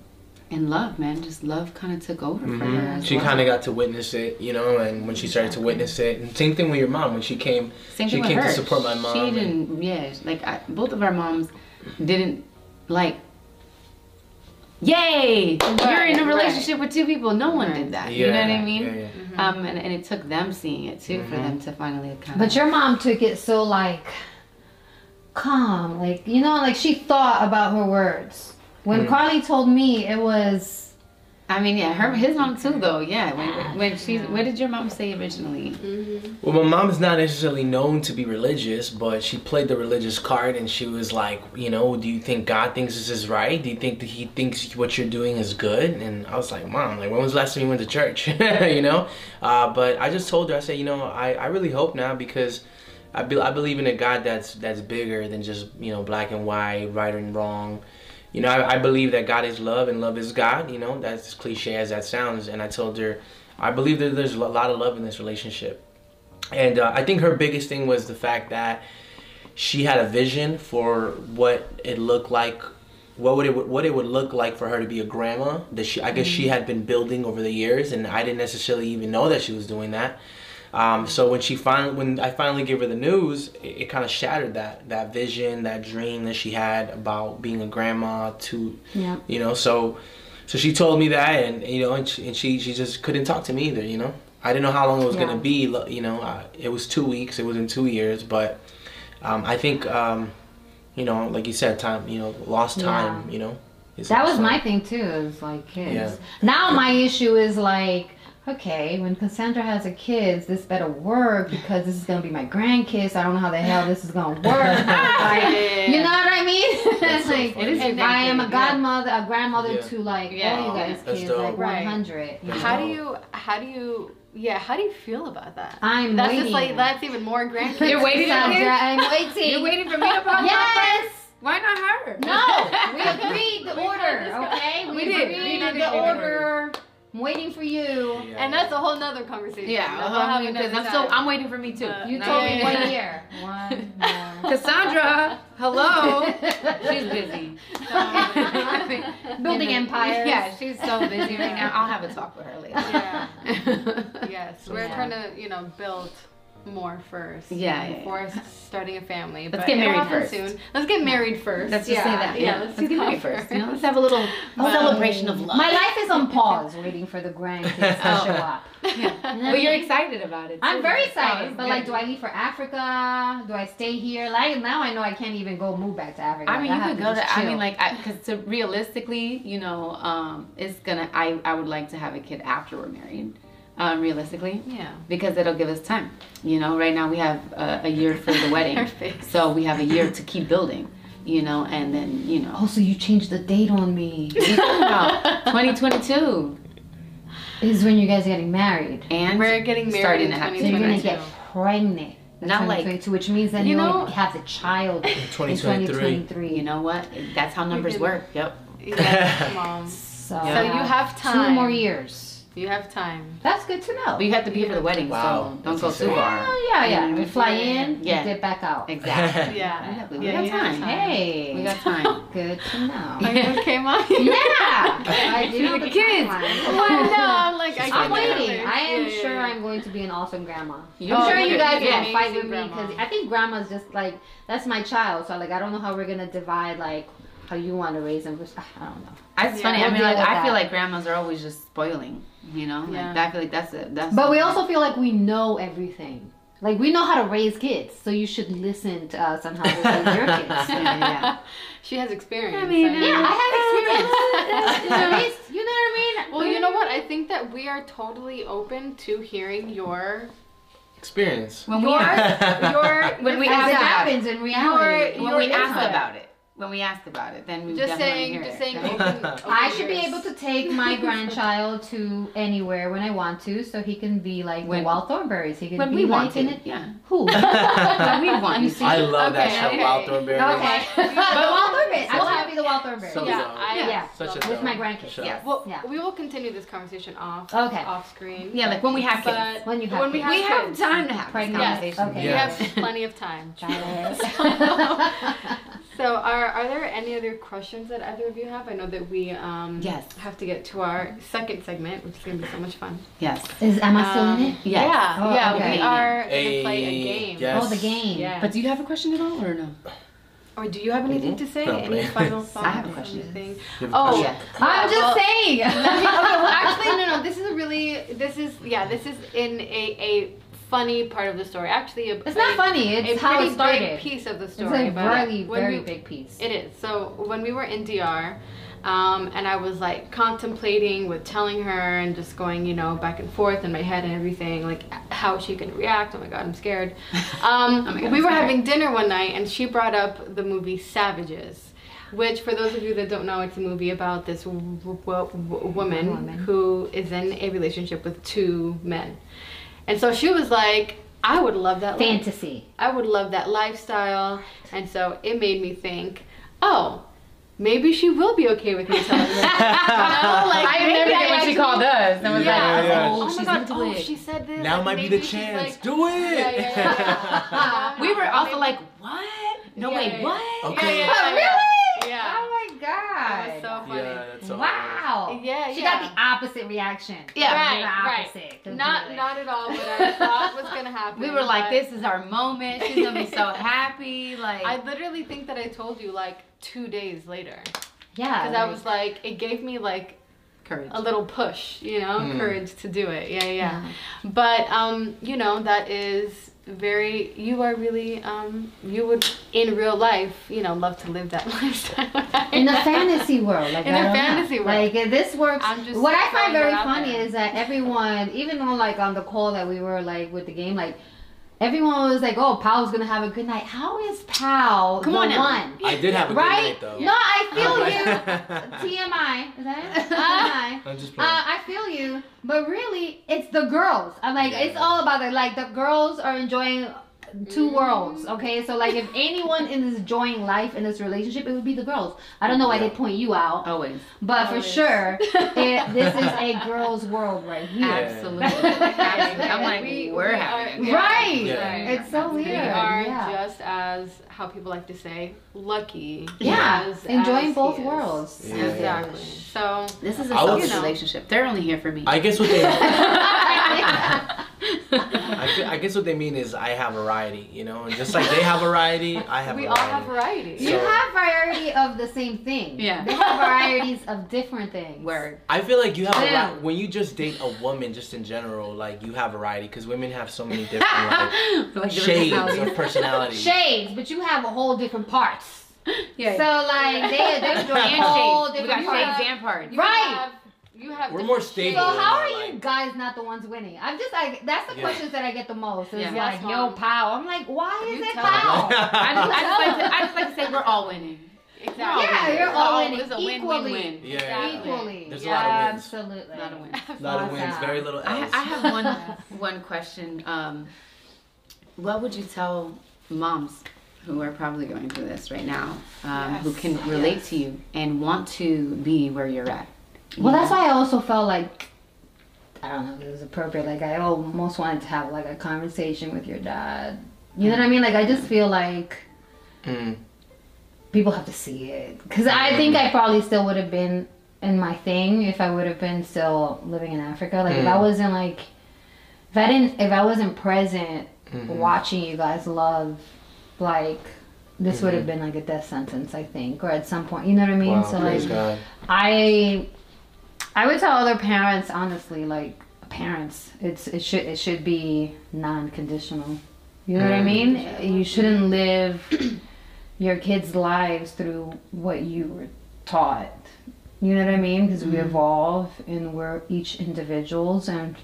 and love, man, just love kind of took over for mm-hmm. her. As She well. kind of got to witness it, you know, and when she started to witness it, and same thing with your mom when she came. Same she thing with came her. to support my mom. She didn't. Yeah, like I, both of our moms didn't like. Yay! You're in a Right, relationship with two people. No one did that. you know what I mean? yeah, yeah. Mm-hmm. Um, and, and it took them seeing it too for mm-hmm. them to finally kind. But your mom took it so like calm, like you know, like she thought about her words. When Mm. Carly told me, it was I mean, yeah, her his mom too, though. Yeah, when when she, what did your mom say originally? Well, my mom is not necessarily known to be religious, but she played the religious card, and she was like, you know, do you think God thinks this is right? Do you think that He thinks what you're doing is good? And I was like, Mom, like, when was the last time you went to church? you know. Uh, but I just told her, I said, you know, I, I really hope now because I be, I believe in a God that's that's bigger than just you know black and white, right and wrong. You know, I, I believe that God is love and love is God. You know, that's as cliche as that sounds. And I told her, I believe that there's a lot of love in this relationship. And uh, I think her biggest thing was the fact that she had a vision for what it looked like, what would it what it would look like for her to be a grandma. That she, I guess, she had been building over the years, and I didn't necessarily even know that she was doing that. Um, so when she finally, when I finally gave her the news, it, it kind of shattered that that vision, that dream that she had about being a grandma. To yeah. you know, so so she told me that, and you know, and she, and she she just couldn't talk to me either. You know, I didn't know how long it was Yeah. gonna be. You know, uh, it was two weeks. It was in two years, but um, I think um, you know, like you said, time. You know, lost time. You know, That was lost my thing too. Is like kids. Yeah. Now my issue is like, okay, when Cassandra has a kids, this better work because this is gonna be my grandkids. I don't know how the hell this is gonna work. Like, you know what I mean? it's like It is a I am a thing, godmother, a grandmother Yeah. to like Yeah. all you guys That's kids, dope. like Right. 100. you How do you? How do you? Yeah. How do you feel about that? I'm That's waiting. just like that's even more grandkids. You're waiting on Cassandra. I'm waiting. You're waiting for me to pop Yes. Why not her? No, we agreed the order. Okay, we, We did. agreed We did the agree the order. I'm waiting for you. Yeah. And that's a whole nother conversation. Yeah, That we'll have because I'm still. I'm waiting for me too. Uh, You No, told yeah, me yeah, one year. One more. Cassandra, hello. She's busy. Building You know, empires. Yeah, she's so busy right now. I'll have a talk with her later. Yeah. Yes, we're Yeah. trying to, you know, build more first. Yeah, yeah, Before starting a family. Let's but get married first. Soon. Let's get married first. Let's just yeah. say that. Yeah, Yeah, let's, let's, get married first. You know, let's have a little celebration of love. My life is on pause, waiting for the grandkids to show up. but you're excited about it. I'm very Oh, excited, but like, do I leave for Africa? Do I stay here? Like now, I know I can't even go move back to Africa. I mean, Like, you have could go just to. I chill. mean, like, because to realistically, you know, um, it's gonna. I I would like to have a kid after we're married. Um, realistically, Yeah. because it'll give us time. You know, right now we have a, a year for the wedding, Her face. so we have a year to keep building. You know, and then you know, Oh, so you changed the date on me. what are you talking about 2022, is when you guys are getting married. and We're getting married starting in to have So you're gonna get pregnant. Not like- 2022, which means that You you know- will have the child in 2023. 2023. you know what? That's how numbers work. Yep. Yes, mom. so, So you have time. two more years. You have time. That's good to know. But you have to be here for the wedding, Wow, so don't that's go too far. Oh, yeah, yeah. We fly in, Yeah. yeah. dip back out. Exactly. Yeah. Exactly. We Yeah, got you have time. Hey, We got time. good to know. Are you okay, mom? yeah, I do know The the kids. timeline. Well, no, I'm like, I I'm waiting. I am Yeah, yeah, sure yeah. I'm going to be an awesome grandma. You're I'm sure good. you guys You're will good. fight with Amazing me because. I think grandma's just like that's my child. So like I don't know how we're gonna divide like how you want to raise them. I don't know. It's Yeah. funny. I We'll mean, like with I feel like grandmas are always just spoiling. You know, Yeah. like I feel like that's it. That's. But we also feel like we know everything. Like we know how to raise kids, so you should listen to us on how to raise your kids. Yeah, yeah. She has experience. I mean, Yeah, I have experience. You know, you know what I mean? Well, you mm-hmm. know what? I think that we are totally open to hearing your Experience. When we your your When we your As it happens in reality. when we asked input. about it, when we asked about it, then we Just saying, hear just it. saying. Open, open I should be able to take my grandchild to anywhere when I want to, so he can be like When- the Wild Thornberrys. He can When be we like want in to, it. yeah. Who? When we want you to. I love that show, okay. Wild Thornberry. Okay, but Wild Thornberrys. I Well, want to be the Wild Thornberrys. So Yeah, dumb. I Yeah. Such a with my grandkids. show. Yes. Well, Yeah. we will continue this conversation off Okay. off screen. Yeah, like when we have kids. But When you have when we have we have time to have this Pregnant. conversation. Okay. We have plenty of time. Yes. So, are are there any other questions that either of you have? I know that we um Yes. have to get to our second segment, which is gonna be so much fun. Yes. Is am I still in Um, it? Yes. Yeah, Oh, yeah. okay. We are A- gonna play a game. yes. Oh, the game. Yeah. But do you have a question at all, or no? Or do you have anything Mhm. to say? Probably. Any final thoughts? I have a question. Anything? You have a Oh, question? I'm just well- saying. Let me, okay, well, actually, no, no. This is a really, this is, yeah, this is in a, a funny part of the story. Actually, a, It's not a- funny. a It's how pretty it started. big piece of the It's story. a but really very we- big piece. It is. So when we were in DR, um, and I was like contemplating with telling her and just going, you know, back and forth in my head and everything, like how she can react. Oh my god, I'm scared. Um, Oh God, we I'm were scared. having dinner one night, and she brought up the movie Savages. Which, for those of you that don't know, it's a movie about this w- w- w- woman Woman. who is in a relationship with two men. And so she was like, I would love that life. Fantasy. I would love that lifestyle. And so it made me think, oh, maybe she will be okay with me telling her. you like, I maybe never did when she actually- called us. And was Yeah. like, Yeah. oh, Oh, she's my god, into oh, it. she said this. Now like, might be the chance. like- Do it. Yeah, yeah, yeah. we were also like, what? No, Yeah, wait, yeah, what? Okay. Yeah, yeah, Oh, yeah, really? Yeah. Oh my That was god. so funny. Yeah, that's so wow. Yeah, She yeah. got the opposite reaction. Yeah. Right, the right. opposite. Not completely. not at all what I thought was gonna happen. We were like, this is our moment. She's gonna be so happy. Like, I literally think that I told you like two days later. Yeah. Because I was like, it gave me like courage. a little push, you know, Mm. courage to do it. Yeah, yeah, yeah. Yeah. But um, you know, that is very you are really um you would in real life, you know, love to live that lifestyle. in the fantasy world, like In I the don't know. fantasy world. like this works. I'm just what I find very funny is that everyone, even though like on the call that we were like with the game, like everyone was like, "Oh, Powell's gonna have a good night." How is Powell Come the on now. one? I did have a right? good night though. No, I feel you. TMI. Is that it? TMI. I'm just Uh. I feel you, but really, it's the girls. I'm like, it's all about it. Like the girls are enjoying 2 Mm. worlds. Okay, so like if anyone is enjoying life in this relationship, it would be the girls. I don't know why they point you out, Always. but for sure, it, this is a girls' world right here. Absolutely. Absolutely. I'm like, We- we're we having are- Right. Yeah. It's so We weird. are yeah. just as how people like to say lucky. Yeah, as- enjoying as both worlds. Yeah. Exactly. So This is a I was- relationship. They're only here for me. I guess what they. I I, feel- I guess what they mean is I have variety, you know, and just like they have variety, I have we all have variety. You have variety of the same thing. Yeah. They have varieties of different things. Word. I feel like you have a Yeah. lot when you just date a woman, just in general, like you have variety because women have so many different like Like shades personalities. of personality. Shades, but you have a whole different parts. Yeah. So like they they're doing and a whole shades. We got different shades parts. and parts. You Right. Have, you have. We're more stable. So how are Like- you guys not the ones winning? I'm just like that's the Yeah. questions that I get the most. Is Yeah. like, yo, pow. I'm like, why is You it pow? I just, I, just like to, I just like to say we're all winning. Exactly. Yeah, winning. you're all all- winning it's a win, equally. win, win. Yeah. Exactly. Equally. There's a lot of wins. Absolutely. Not a win. A lot of wins, very little I, L's. I have one one question. Um, what would you tell moms who are probably going through this right now, um, who can relate yes. to you and want to be where you're at? Well, that's why I also felt like I don't know if it was appropriate. Like I almost wanted to have like a conversation with your dad. You know what I mean? Like I just feel like Mm. people have to see it because I think I probably still would have been in my thing if I would have been still living in Africa. Like if I Mm. wasn't like if I didn't if I wasn't present Mhm. watching you guys love like this would have been like a death sentence I think or at some point you know what I mean Wow, so like God. I I would tell other parents honestly, like parents, it's it should it should be non conditional. You know what I Mm. mean? You shouldn't live your kids' lives through what you were taught. You know what I mean? Because we evolve and we're each individuals and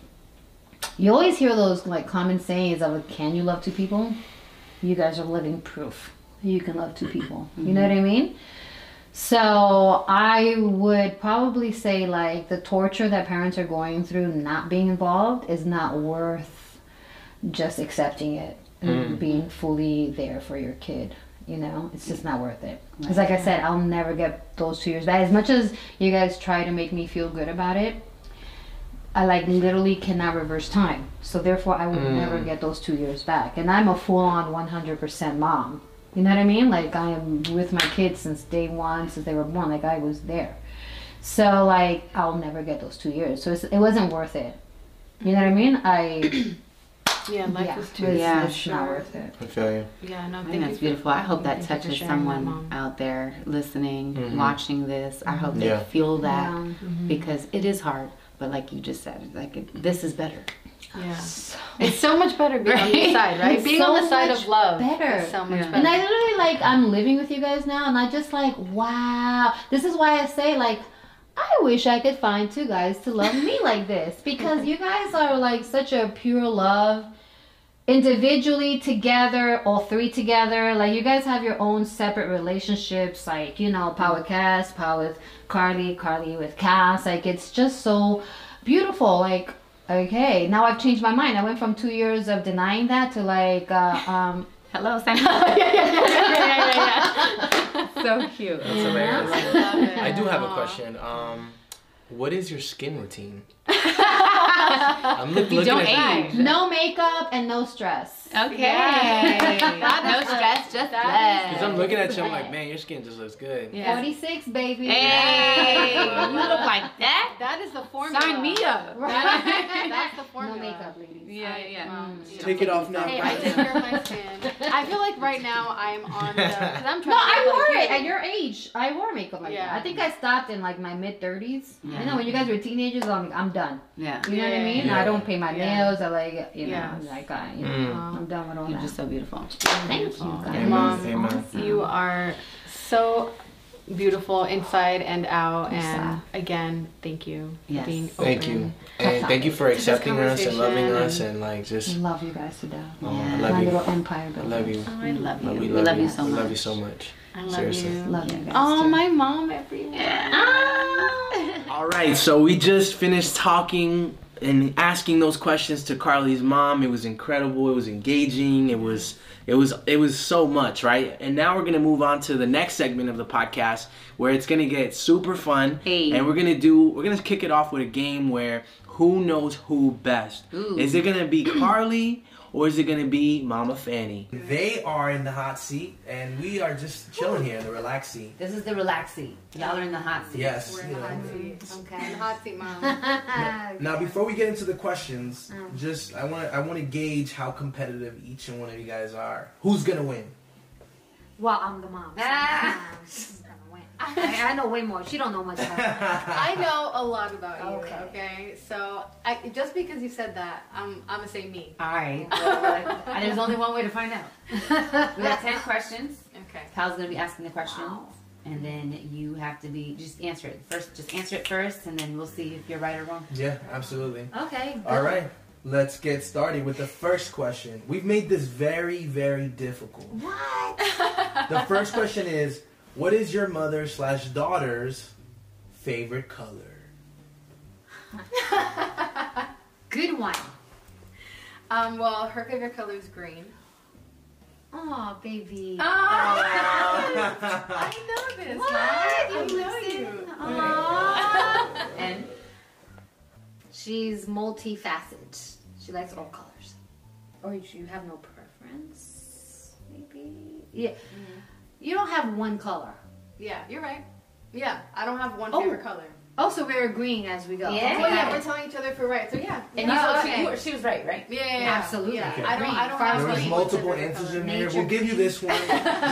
you always hear those like common sayings of like, can you love two people? You guys are living proof. You can love two people. You know what I mean? So I would probably say like the torture that parents are going through not being involved is not worth just accepting it and Mm. being fully there for your kid. You know, it's just not worth it. Because like I said, I'll never get those two years back. As much as you guys try to make me feel good about it, I like literally cannot reverse time. So therefore, I will Mm. never get those two years back. And I'm a full on 100% mom. You know what I mean? Like I am with my kids since day one, since they were born. Like I was there. So like I'll never get those two years. So it's, it wasn't worth it. You know what I mean? I Yeah, life yeah, is too. it's, Yeah, it's not worth it. I feel you. Yeah, no, I think that's beautiful. I hope that thank you for touches someone out there listening, Mhm. watching this. I hope they Yeah. feel that Yeah. because it is hard. But like you just said, like it, this is better. Yeah. It's so much better being on your Right? side, right? It's being on the side of love. better. Is so much Yeah. better. And I literally like I'm living with you guys now, and I just like wow. This is why I say like I wish I could find two guys to love me like this because you guys are like such a pure love. Individually together, all three together, like you guys have your own separate relationships, like you know, Power cast Power with Carly, Carly with Cass. Like it's just so beautiful. Like okay, now I've changed my mind. I went from two years of denying that to like uh, um, Hello, Sam. so cute. That's hilarious. love it. I do have a question. Um, what is your skin routine? I'm look, You looking don't at age. No makeup and no stress. Okay. That no stress, just that. Because I'm looking at you, I'm like, man, your skin just looks good. Yeah. 46, baby. Hey, you look like that. That is the formula. Sign me up. That- that's the formula. No makeup, ladies. Yeah, yeah. Um, you. Take it off now. Hey, I take care of my skin. I feel like right now I'm on the. Because I'm trying No, to I wore like it you. at your age. I wore makeup like Yeah. that. I think I stopped in like my mid 30s. Yeah. You know, when you guys were teenagers, I'm, I'm done. Yeah. You know what I mean? Yeah. I don't paint my Yeah. nails. I like, you know, Yes. like I, you know, Mm. I'm done with all You're that. just so beautiful. Thank you, guys. Amen. Mom, Amen. You are so beautiful inside and out. And again, thank you for Yes. being Thank open. you. And thank you for accepting us and loving conversation us and like just, love you guys to death. oh, Yeah. I My you. little empire I love you. Oh, We love you. We We love, love you. you so We much. love you so much. I love Seriously. you. Love you guys. Oh, too. my mom, everyone. All right, so we just finished talking and asking those questions to Carly's mom. It was incredible. It was engaging. It was it was it was so much, right? And now we're gonna move on to the next segment of the podcast where it's gonna get super fun, Hey. and we're gonna do we're gonna kick it off with a game where who knows who best? Ooh. Is it gonna be Carly or is it gonna be Mama Fanny? They are in the hot seat, and we are just chilling here in the relax seat. This is the relax seat. Y'all are in the hot seat. Yes. We're in the hot seat. Okay. Hot seat, mom. Now, before we get into the questions, oh. just I want I want to gauge how competitive each and one of you guys are. Who's gonna win? Well, I'm the mom. So Ah. she's gonna win. I, I know way more. She don't know much about. I know a lot about you. Okay. Okay, so I, just because you said that, I'm I'm gonna say me. All right. Well, uh, there's only one way to find out. We got 10 questions. Okay. Pal's going to be asking the questions. And then you have to be, just answer it. First, just answer it first, and then we'll see if you're right or wrong. Yeah, absolutely. Okay. All right, let's get started with the first question. We've made this very, very difficult. What? The first question is, what is your mother slash daughter's favorite color? Good one. Um. Well, her favorite color is green. Oh, baby. I know this. What? Mom. I know listen? you. Aw. And She's multifaceted. She likes all colors. Or you have no preference? Maybe. Yeah. You don't have one color. Yeah, you're right. Yeah, I don't have one Oh. favorite color. Also, we're agreeing as we go. Yeah. Oh yeah, we're telling each other if we're right. So yeah. and you Oh, okay. she, she was right, right? Yeah, yeah, yeah. Absolutely. Yeah. Okay. I don't. I don't Green. have There was one multiple answers color. in here. We'll give you this one this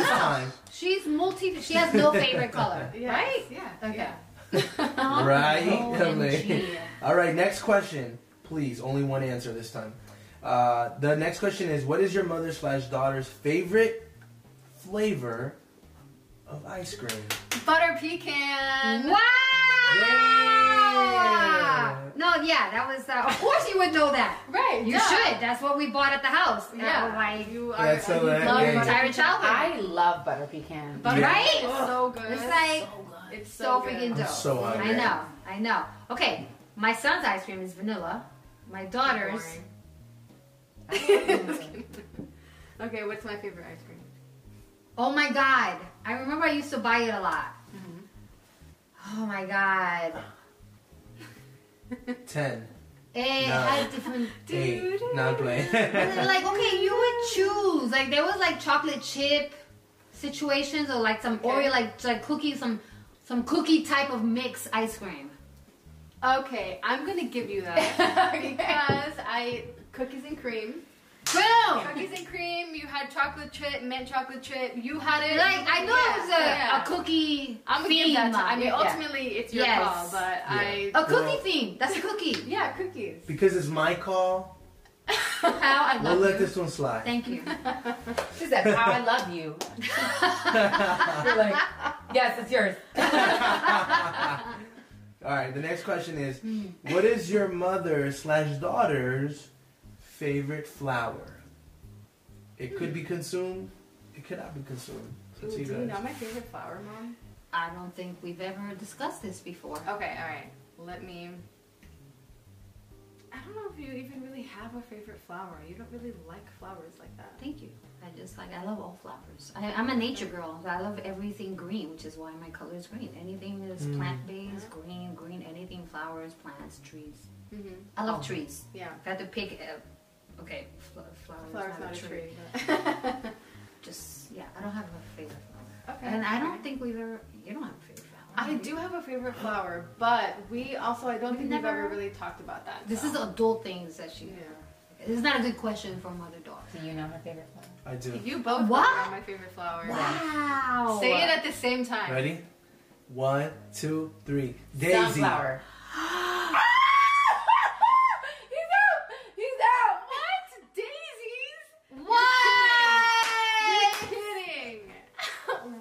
time. She's multi. She has no favorite color, Yes, right? Yeah. Okay. Yeah. Right? OMG. All right, next question. Please, only one answer this time. Uh, the next question is What is your mother slash daughter's favorite flavor of ice cream? Butter pecan. Wow! Yeah. No, yeah, that was. Uh, of course, you would know that. Right. You duh. should. That's what we bought at the house. Yeah. Uh, like You are. Yeah, so you that- love yeah, yeah. entire childhood. I love butter pecan. Butter Yeah. Right? is so good. It's like It's so, so, good. freaking I'm dope. so hungry. I know. I know. Okay, my son's ice cream is vanilla. My daughter's. Okay, what's my favorite ice cream? Oh my god! I remember I used to buy it a lot. Mm-hmm. Oh my god! Ten, It No. had different. eight, not playing. And like okay, you would choose. Like there was like chocolate chip situations or like some Okay. Oreo like like cookie some some cookie type of mix ice cream. Okay, I'm gonna give you that because I cookies and cream. Boom! Cookies and cream. You had chocolate chip, mint chocolate chip. You had it. Like I know Yeah, it was a, yeah. a cookie I'm gonna theme. give that. To, I mean, yeah. ultimately, it's your Yes. call, but I. a cookie Well- theme. That's a cookie. Yeah, cookies. because it's my call, How I love we'll love let this one slide. Thank you. She said, "How I love you." You're like, yes, it's yours. All right, the next question is Hmm. What is your mother slash daughter's favorite flower? It could be consumed, it cannot be consumed. Ooh, it's do you you know my favorite flower, mom? I don't think we've ever discussed this before. Okay, all right. Let me. I don't know if you even really have a favorite flower. You don't really like flowers like that. Thank you. I just like I love all flowers. I, I'm a nature girl. I love everything green, which is why my color is green. Anything that's Mm. plant based, green, green. Anything flowers, plants, trees. Mm-hmm. I love Oh. trees. Yeah. If I had to pick, uh, okay, fl- flowers, Flower's not, not a a tree. tree. but- Just yeah, I don't have a favorite flower. okay. And I don't think we've ever. You don't have a favorite flower. I do have a favorite flower, but we also I don't We've think never- we've ever really talked about that. This so. is adult things that she. yeah. This is not a good question for mother daughter. Do you know my favorite flower? I do. You uh, both What? are my favorite flower. Wow. Say it at the same time. Ready? One, two, three. Daisy. Sunflower. He's out! He's out! What? Daisies? What? You're kidding!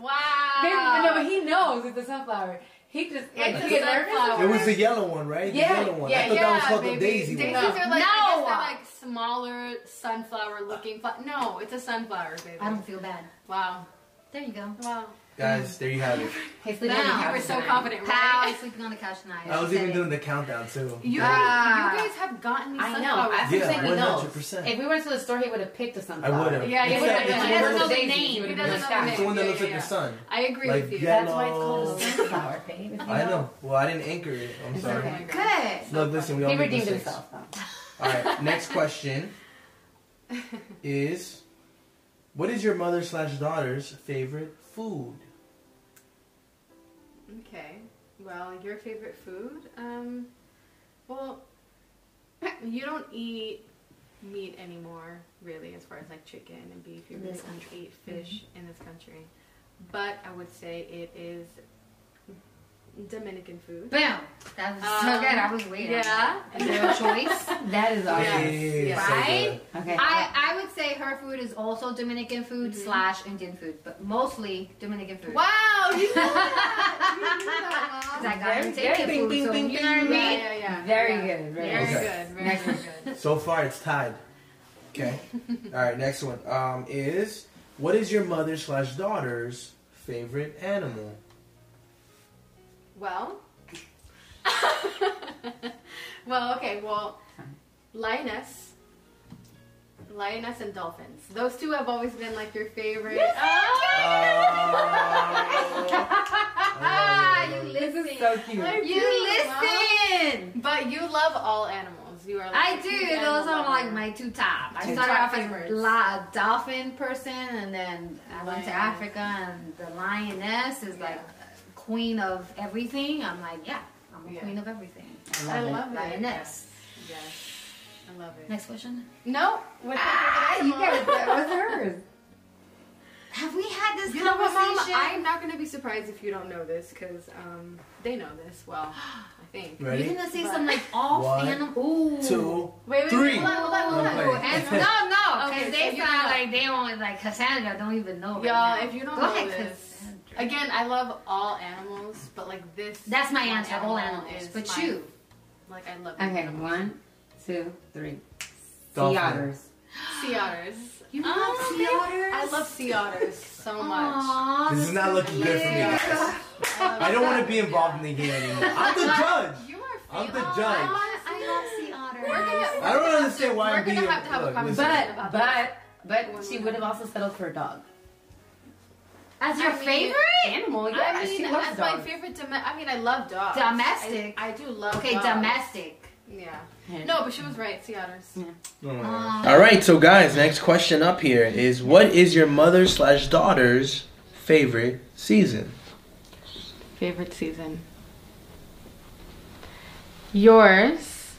wow. Baby, no, but he knows it's a sunflower. He just It's he a sunflower. It was the yellow one, right? Yeah, the yellow one. yeah, I thought that was called baby. the Daisy Daisies one. are like, I No. guess they're like smaller sunflower looking. Fl- no, it's a sunflower, baby. I don't feel bad. Wow. There you go. Wow. Guys, there you have it. Hey, sleep on the You couch were so tonight. confident, Pal right? is sleeping on the couch tonight. I was even doing the countdown too. You, Ah. you guys have gotten me I know. sunflowers. That's Yeah, what I'm saying. He knows. 100%. If we went to the store, he would have picked a sunflower. I would have. Yeah, He he would have would've been been like, like, the "Where's the daisy?" name?" He would He have doesn't know the It's the one that looks like yeah, the sun. I agree with you. yeah. That's why it's called a sunflower, babe. I know. Well, I didn't anchor it. I'm sorry. okay. Good. Look, listen, we all He make redeemed mistakes. himself, though. All right, next question. is what is your mother slash daughter's favorite food? Okay. Well, your favorite food? Um, well, you don't eat meat anymore, really, as far as like chicken and beef. You In really this country. eat fish in this country. But I would say it is Dominican food. Bam! That was so Um, good. I was waiting. Yeah. Is there choice? that is awesome. Yes, yes. so Right? good. Okay. I, I would say her food is also Dominican food Mhm. slash Indian food, but mostly Dominican food. Wow, you knew that. You knew that, Because I got Very Dominican good. food, Bing, so bing, you bing, know what I bing. mean? Yeah, yeah, yeah. Very yeah. good. Very Very Okay. good. Very, Next very one. good. So far, it's tied. Okay. All right. Next one. Um, is what is your mother slash daughter's favorite animal? Well, well, okay, well, lioness, lioness and dolphins. Those two have always been like your favorite. Ah, you This listen. is so cute. You do, Mom. listen. But you love all animals. You are. Like I a huge do. animal Those are like my two top. I Two started top off as favorites. la- a dolphin person, and then I went to Africa, and the lioness is like queen of everything. I'm like, yeah, I'm a Yeah. queen of everything. I love it. Lioness. Yes, I love it. Next question. No, what's your Ah, favorite you animal? That was hers. Have we had this You know what, Mom? conversation? I'm not gonna be surprised if you don't know this because um, they know this. Well, I think. Ready? You're gonna say But- some like off One, animal. Ooh. Two. Wait, wait, Three. wait, hold on, hold on, hold on. Ooh, And, Okay. no, no, because Okay, they you sound know. like they only like Cassandra don't even know. Right Y'all, now. if you don't Go know ahead, this, Cassandra. Again, I love all animals, but like this. That's my one answer. All animal animals, is but my- you. Like I love. Okay, animals. one, two, three. Dolphin. Sea otters. Sea otters. You Oh, love sea otters? I love sea otters so much. Aw, This is not so looking good for me, cute. guys. love I don't want to be involved in the game anymore. I'm the judge. You are. I'm the judge. I, I love sea otters. Gonna- I don't understand why We're I'm being. gonna have to have a look, conversation. listen. But about but but she would have also settled for a dog. As your I mean, favorite? Animal, yeah. I mean, she loves that's my favorite. Dom- I mean, I love dogs. Domestic. I, I do love. Okay, dogs. domestic. Yeah. No, but she was right. Sea otters. Oh my God. Um, All right, so guys, next question up here is what is your mother slash daughter's favorite season? Favorite season. Yours.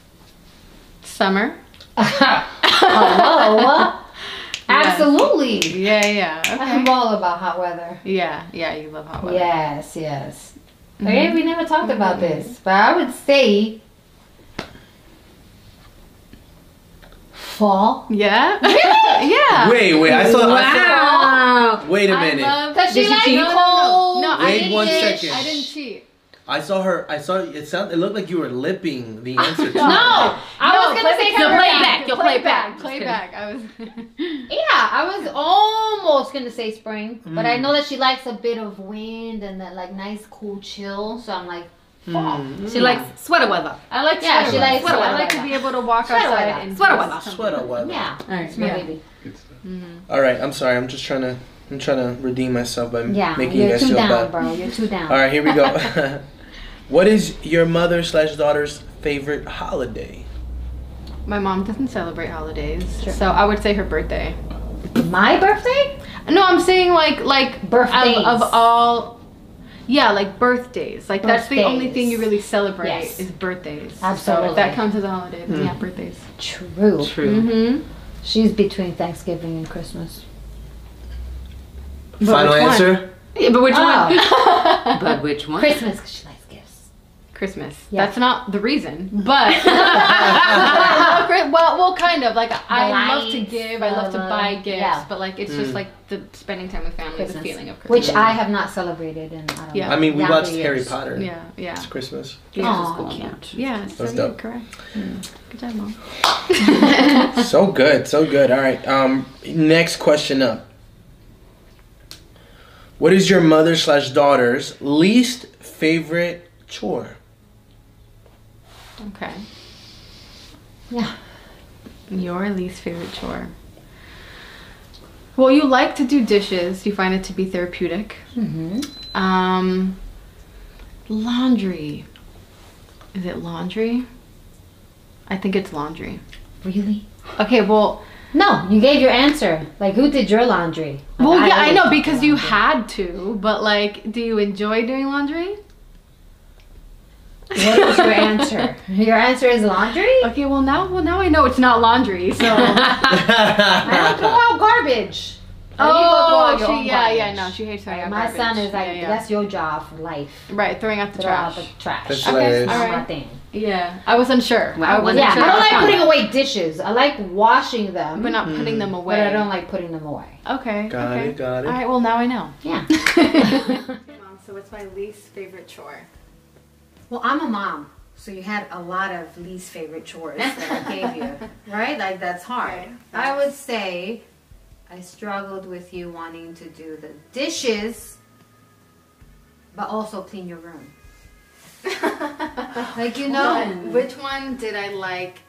Summer. Hello. Absolutely. Yeah, yeah. I'm all about hot weather. Yeah, yeah. You love hot weather. Yes, yes. Mm-hmm. Okay, we never talked about mm-hmm. this, but I would say fall. Yeah. yeah. Wait, wait, I saw. I Wow. saw wait a minute. love. Cause she Did she likes cheat? No, no, cold. no. No, I didn't one cheat. second. I didn't cheat. I saw her. I saw it. Sound. It looked like you were lipping the answer. To No. I No, was gonna play say the- No, Pepper play Jack. back. You'll play back. Just Play back. I was. Yeah, I was almost gonna say spring, but I Mm. know that she likes a bit of wind and that like nice cool chill. So I'm like fall. Mm. She likes sweater weather. I like. Yeah, sweater she weather. likes Sweater sweater I like to be able to walk Sweater outside weather. and Sweater weather. Sweater weather. Yeah, All right, it's my yeah. baby. Mhm. All right, I'm sorry. I'm just trying to. I'm trying to redeem myself by Yeah, making you you're guys too feel down, bad. bro. You're too down. All right, here we go. what is your mother slash daughter's favorite holiday? My mom doesn't celebrate holidays, Sure. so I would say her birthday. My birthday? No, I'm saying like like Birthdays. of, of all. Yeah, like birthdays. Like that's the only thing you really celebrate Yes. is birthdays. So Absolutely. if that counts as a holiday, then Hmm. yeah, birthdays. True. True. Mm-hmm. She's between Thanksgiving and Christmas. But Final which one? answer. Yeah, but which Oh. one? But which one? Christmas, because she likes gifts. Christmas. Yeah. That's not the reason, but I love Chri- well, well, kind of like I love to give, I love to buy gifts, yeah. but like it's just Mm. like the spending time with family, Christmas. the feeling of Christmas. Which I have not celebrated in, I don't Yeah. know. I mean, we watched the Harry years. Potter. yeah, yeah, It's Christmas. yeah. Aw. Cute. Yeah, so That's dope. correct. Good job, mom. so good, so good. All right. Um, next question up. What is your mother slash daughter's least favorite chore? Okay. Yeah. Your least favorite chore. Well, you like to do dishes. You find it to be therapeutic. Mm-hmm. Um, laundry. Is it laundry? I think it's laundry. Really? Okay, well, No, you gave your answer. Like, who did your laundry? Like, Well, yeah, I know because you had to, but like, do you enjoy doing laundry? What is your answer? Your answer is laundry? Okay, well now, well now I know it's not laundry. So. I don't throw out garbage. Or you go throw out oh, your own she, yeah, yeah, no, she hates throwing out My garbage. son is like, yeah, yeah. that's your job for life. right, throwing out the Throw out trash. the trash. That's Okay, hilarious. all Not right. my thing. Yeah, I was unsure. Well, I wasn't Yeah, sure. I don't like putting away dishes. I like washing them, but not putting them hmm. away. but I don't like putting them away. Okay. Got okay. it, got it. All right. Well, now I know. Yeah. Mom, so what's my least favorite chore? Well, I'm a mom, so you had a lot of least favorite chores that I gave you, right? Like that's hard. Right. I would say I struggled with you wanting to do the dishes, but also clean your room. Like you know, Which one did I like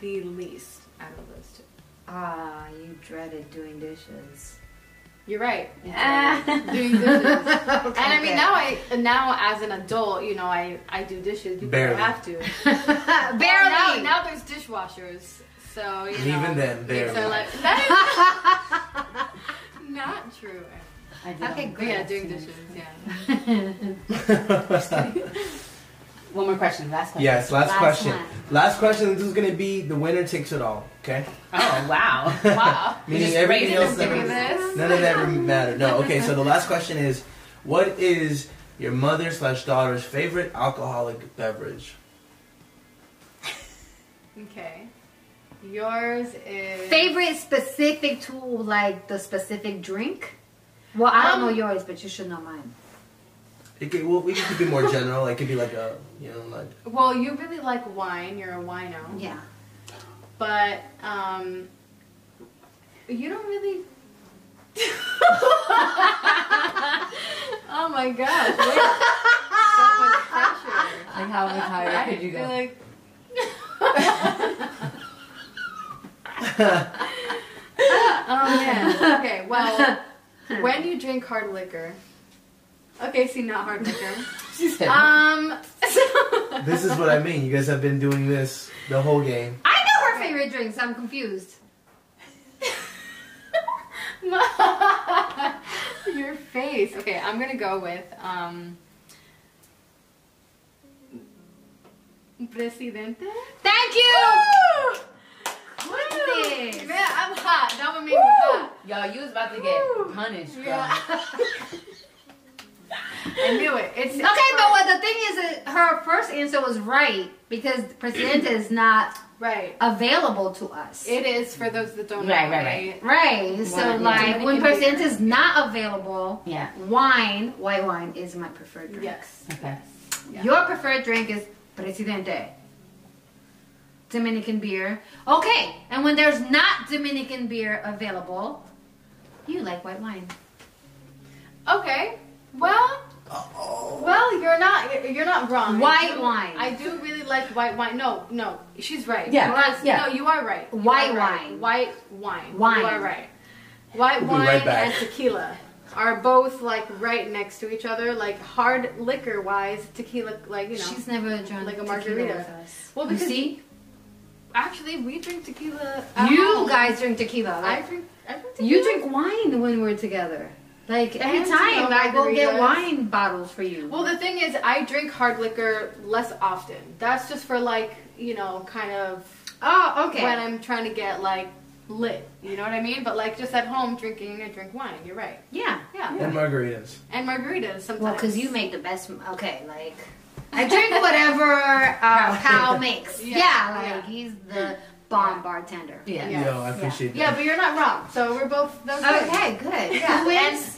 the least out of those two? ah, you dreaded doing dishes. You're right. Doing dishes. And I Okay, mean, now I now as an adult, you know, I I do dishes because Barely. I have to. good. Well, now, barely. now there's dishwashers, so you know. Even then, barely. So like that is not true. I did Okay, all- But yeah, doing dishes. Yeah. One more question. Last question. yes, last, Last question. one. Last question. This is gonna be the winner takes it all. Okay. Oh wow. Wow. Meaning just everything raising else them never, none of that ever mattered. No. Okay. So the last question is, what is your mother slash daughter's favorite alcoholic beverage? Okay. Yours is Favorite specific to like the specific drink? Well, I don't Um, know yours, but you should know mine. It could, well, we could be more general. It could be like a, you know, like Well, you really like wine. You're a wino. Yeah. But um, you don't really. oh my gosh! So much pressure. Like how much higher could you I feel go? like. oh man. Okay. Well, when you drink hard liquor. Okay, see, not hard liquor. She said, Um. this is what I mean. You guys have been doing this the whole game. I know her favorite drinks. I'm confused. Your face. Okay, I'm gonna go with um. Presidente. Thank you. Goodness. Goodness. Man, I'm hot. That would make me hot. Y'all, you was about to get punished, bro. Yeah. I knew it. It's Okay, but what the thing is, that her first answer was right because Presidente is not right. available to us. It is for those that don't know. Right, right, right. right. So Wine, yeah. like when Dominican Presidente is not available, Yeah. wine, white wine is my preferred drink. Yes. Okay. Yeah. Your preferred drink is Presidente. Dominican beer. Okay, and when there's not Dominican beer available, you like white wine. Okay. Well. Well, you're not. you're- You're not wrong. I White do- wine. I do really like white wine. No, no, she's right. Yeah, Yes, yeah. No, you are right. You White are right. wine. White wine. Wine. You are right. White We'll wine right and tequila are both like right next to each other. Like hard liquor wise, tequila, like you know. She's never drunk like a tequila margarita. with us. Well, you because- see, Actually, we drink tequila. at you home. guys drink tequila. I drink. I drink tequila. you drink wine when we're together. Like every And time tequila I go get wine bottles for you. Well, the thing is, I drink hard liquor less often. That's just for like you know, kind of oh, okay. when I'm trying to get like lit. You know what I mean? But like just at home drinking, I drink wine. You're right. yeah. Yeah. And margaritas. And margaritas sometimes. Well, because you make the best. Okay, like I drink whatever uh, Kyle makes. Yeah, Yeah, like yeah. he's the bomb bartender. Yeah. Yeah. Yo, I appreciate Yeah, that. but you're not wrong. So we're both. That's good. Okay, good. Yeah, Who wins?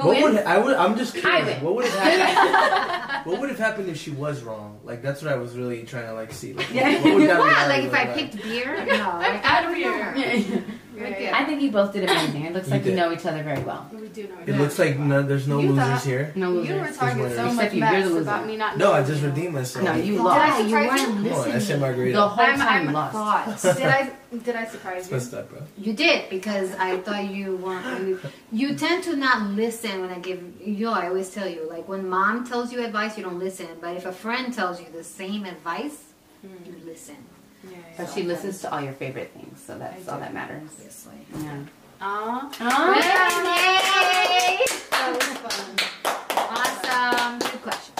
Who What would? I would? I'm just curious. win. What would have happened? what would have happened if she was wrong? Like that's what I was really trying to like see. Like, Yeah. what would that What? Like if look I picked beer? No, I'm like, out I of don't know here. her. Yeah. Right I think you both did amazing. It looks You like you know each other very well. We do know. It looks like no, there's no You losers thought- here. No losers. You were talking so much you, mess about me not. No, I just you. redeemed myself. No, you Did lost. I Yeah, you weren't you? Come I said listening. margarita. The whole I'm- time you I'm lost. Thoughts. Did I? Did I surprise you? messed up, bro. You did because I thought you weren't. You, you tend to not listen when I give. You know, I always tell you like when mom tells you advice, you don't listen. But if a friend tells you the same advice, you hmm. listen. But she listens to all your favorite things, so that's all that matters. Obviously. Yeah. Aw. Awesome. Good question.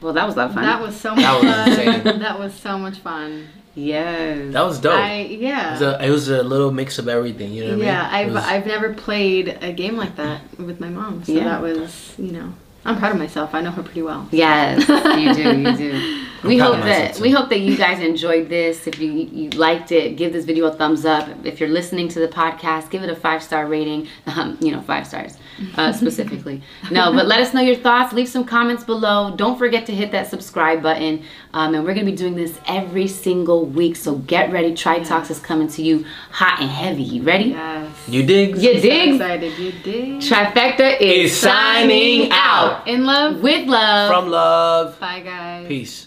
Well, that was a lot of fun. That was so much That was fun. insane. that was so much fun. yes. That was dope. I it, yeah. was a, it was a little mix of everything. You know what yeah, I mean? I've was- I've never played a game like that with my mom, so Yeah. that was you know I'm proud of myself. I know her pretty well. Yes, you do, you do. We hope that too. we hope that you guys enjoyed this. If you you liked it, give this video a thumbs up. If you're listening to the podcast, give it a five star rating. Um, you know, five stars uh, specifically. no, but let us know your thoughts. Leave some comments below. Don't forget to hit that subscribe button. Um, and we're gonna be doing this every single week. So get ready. Tri Talks is coming to you hot and heavy. You ready? Yes. you dig? You So dig? excited. You dig? Trifecta is Is signing out. In love. with love. From love. Bye guys. Peace.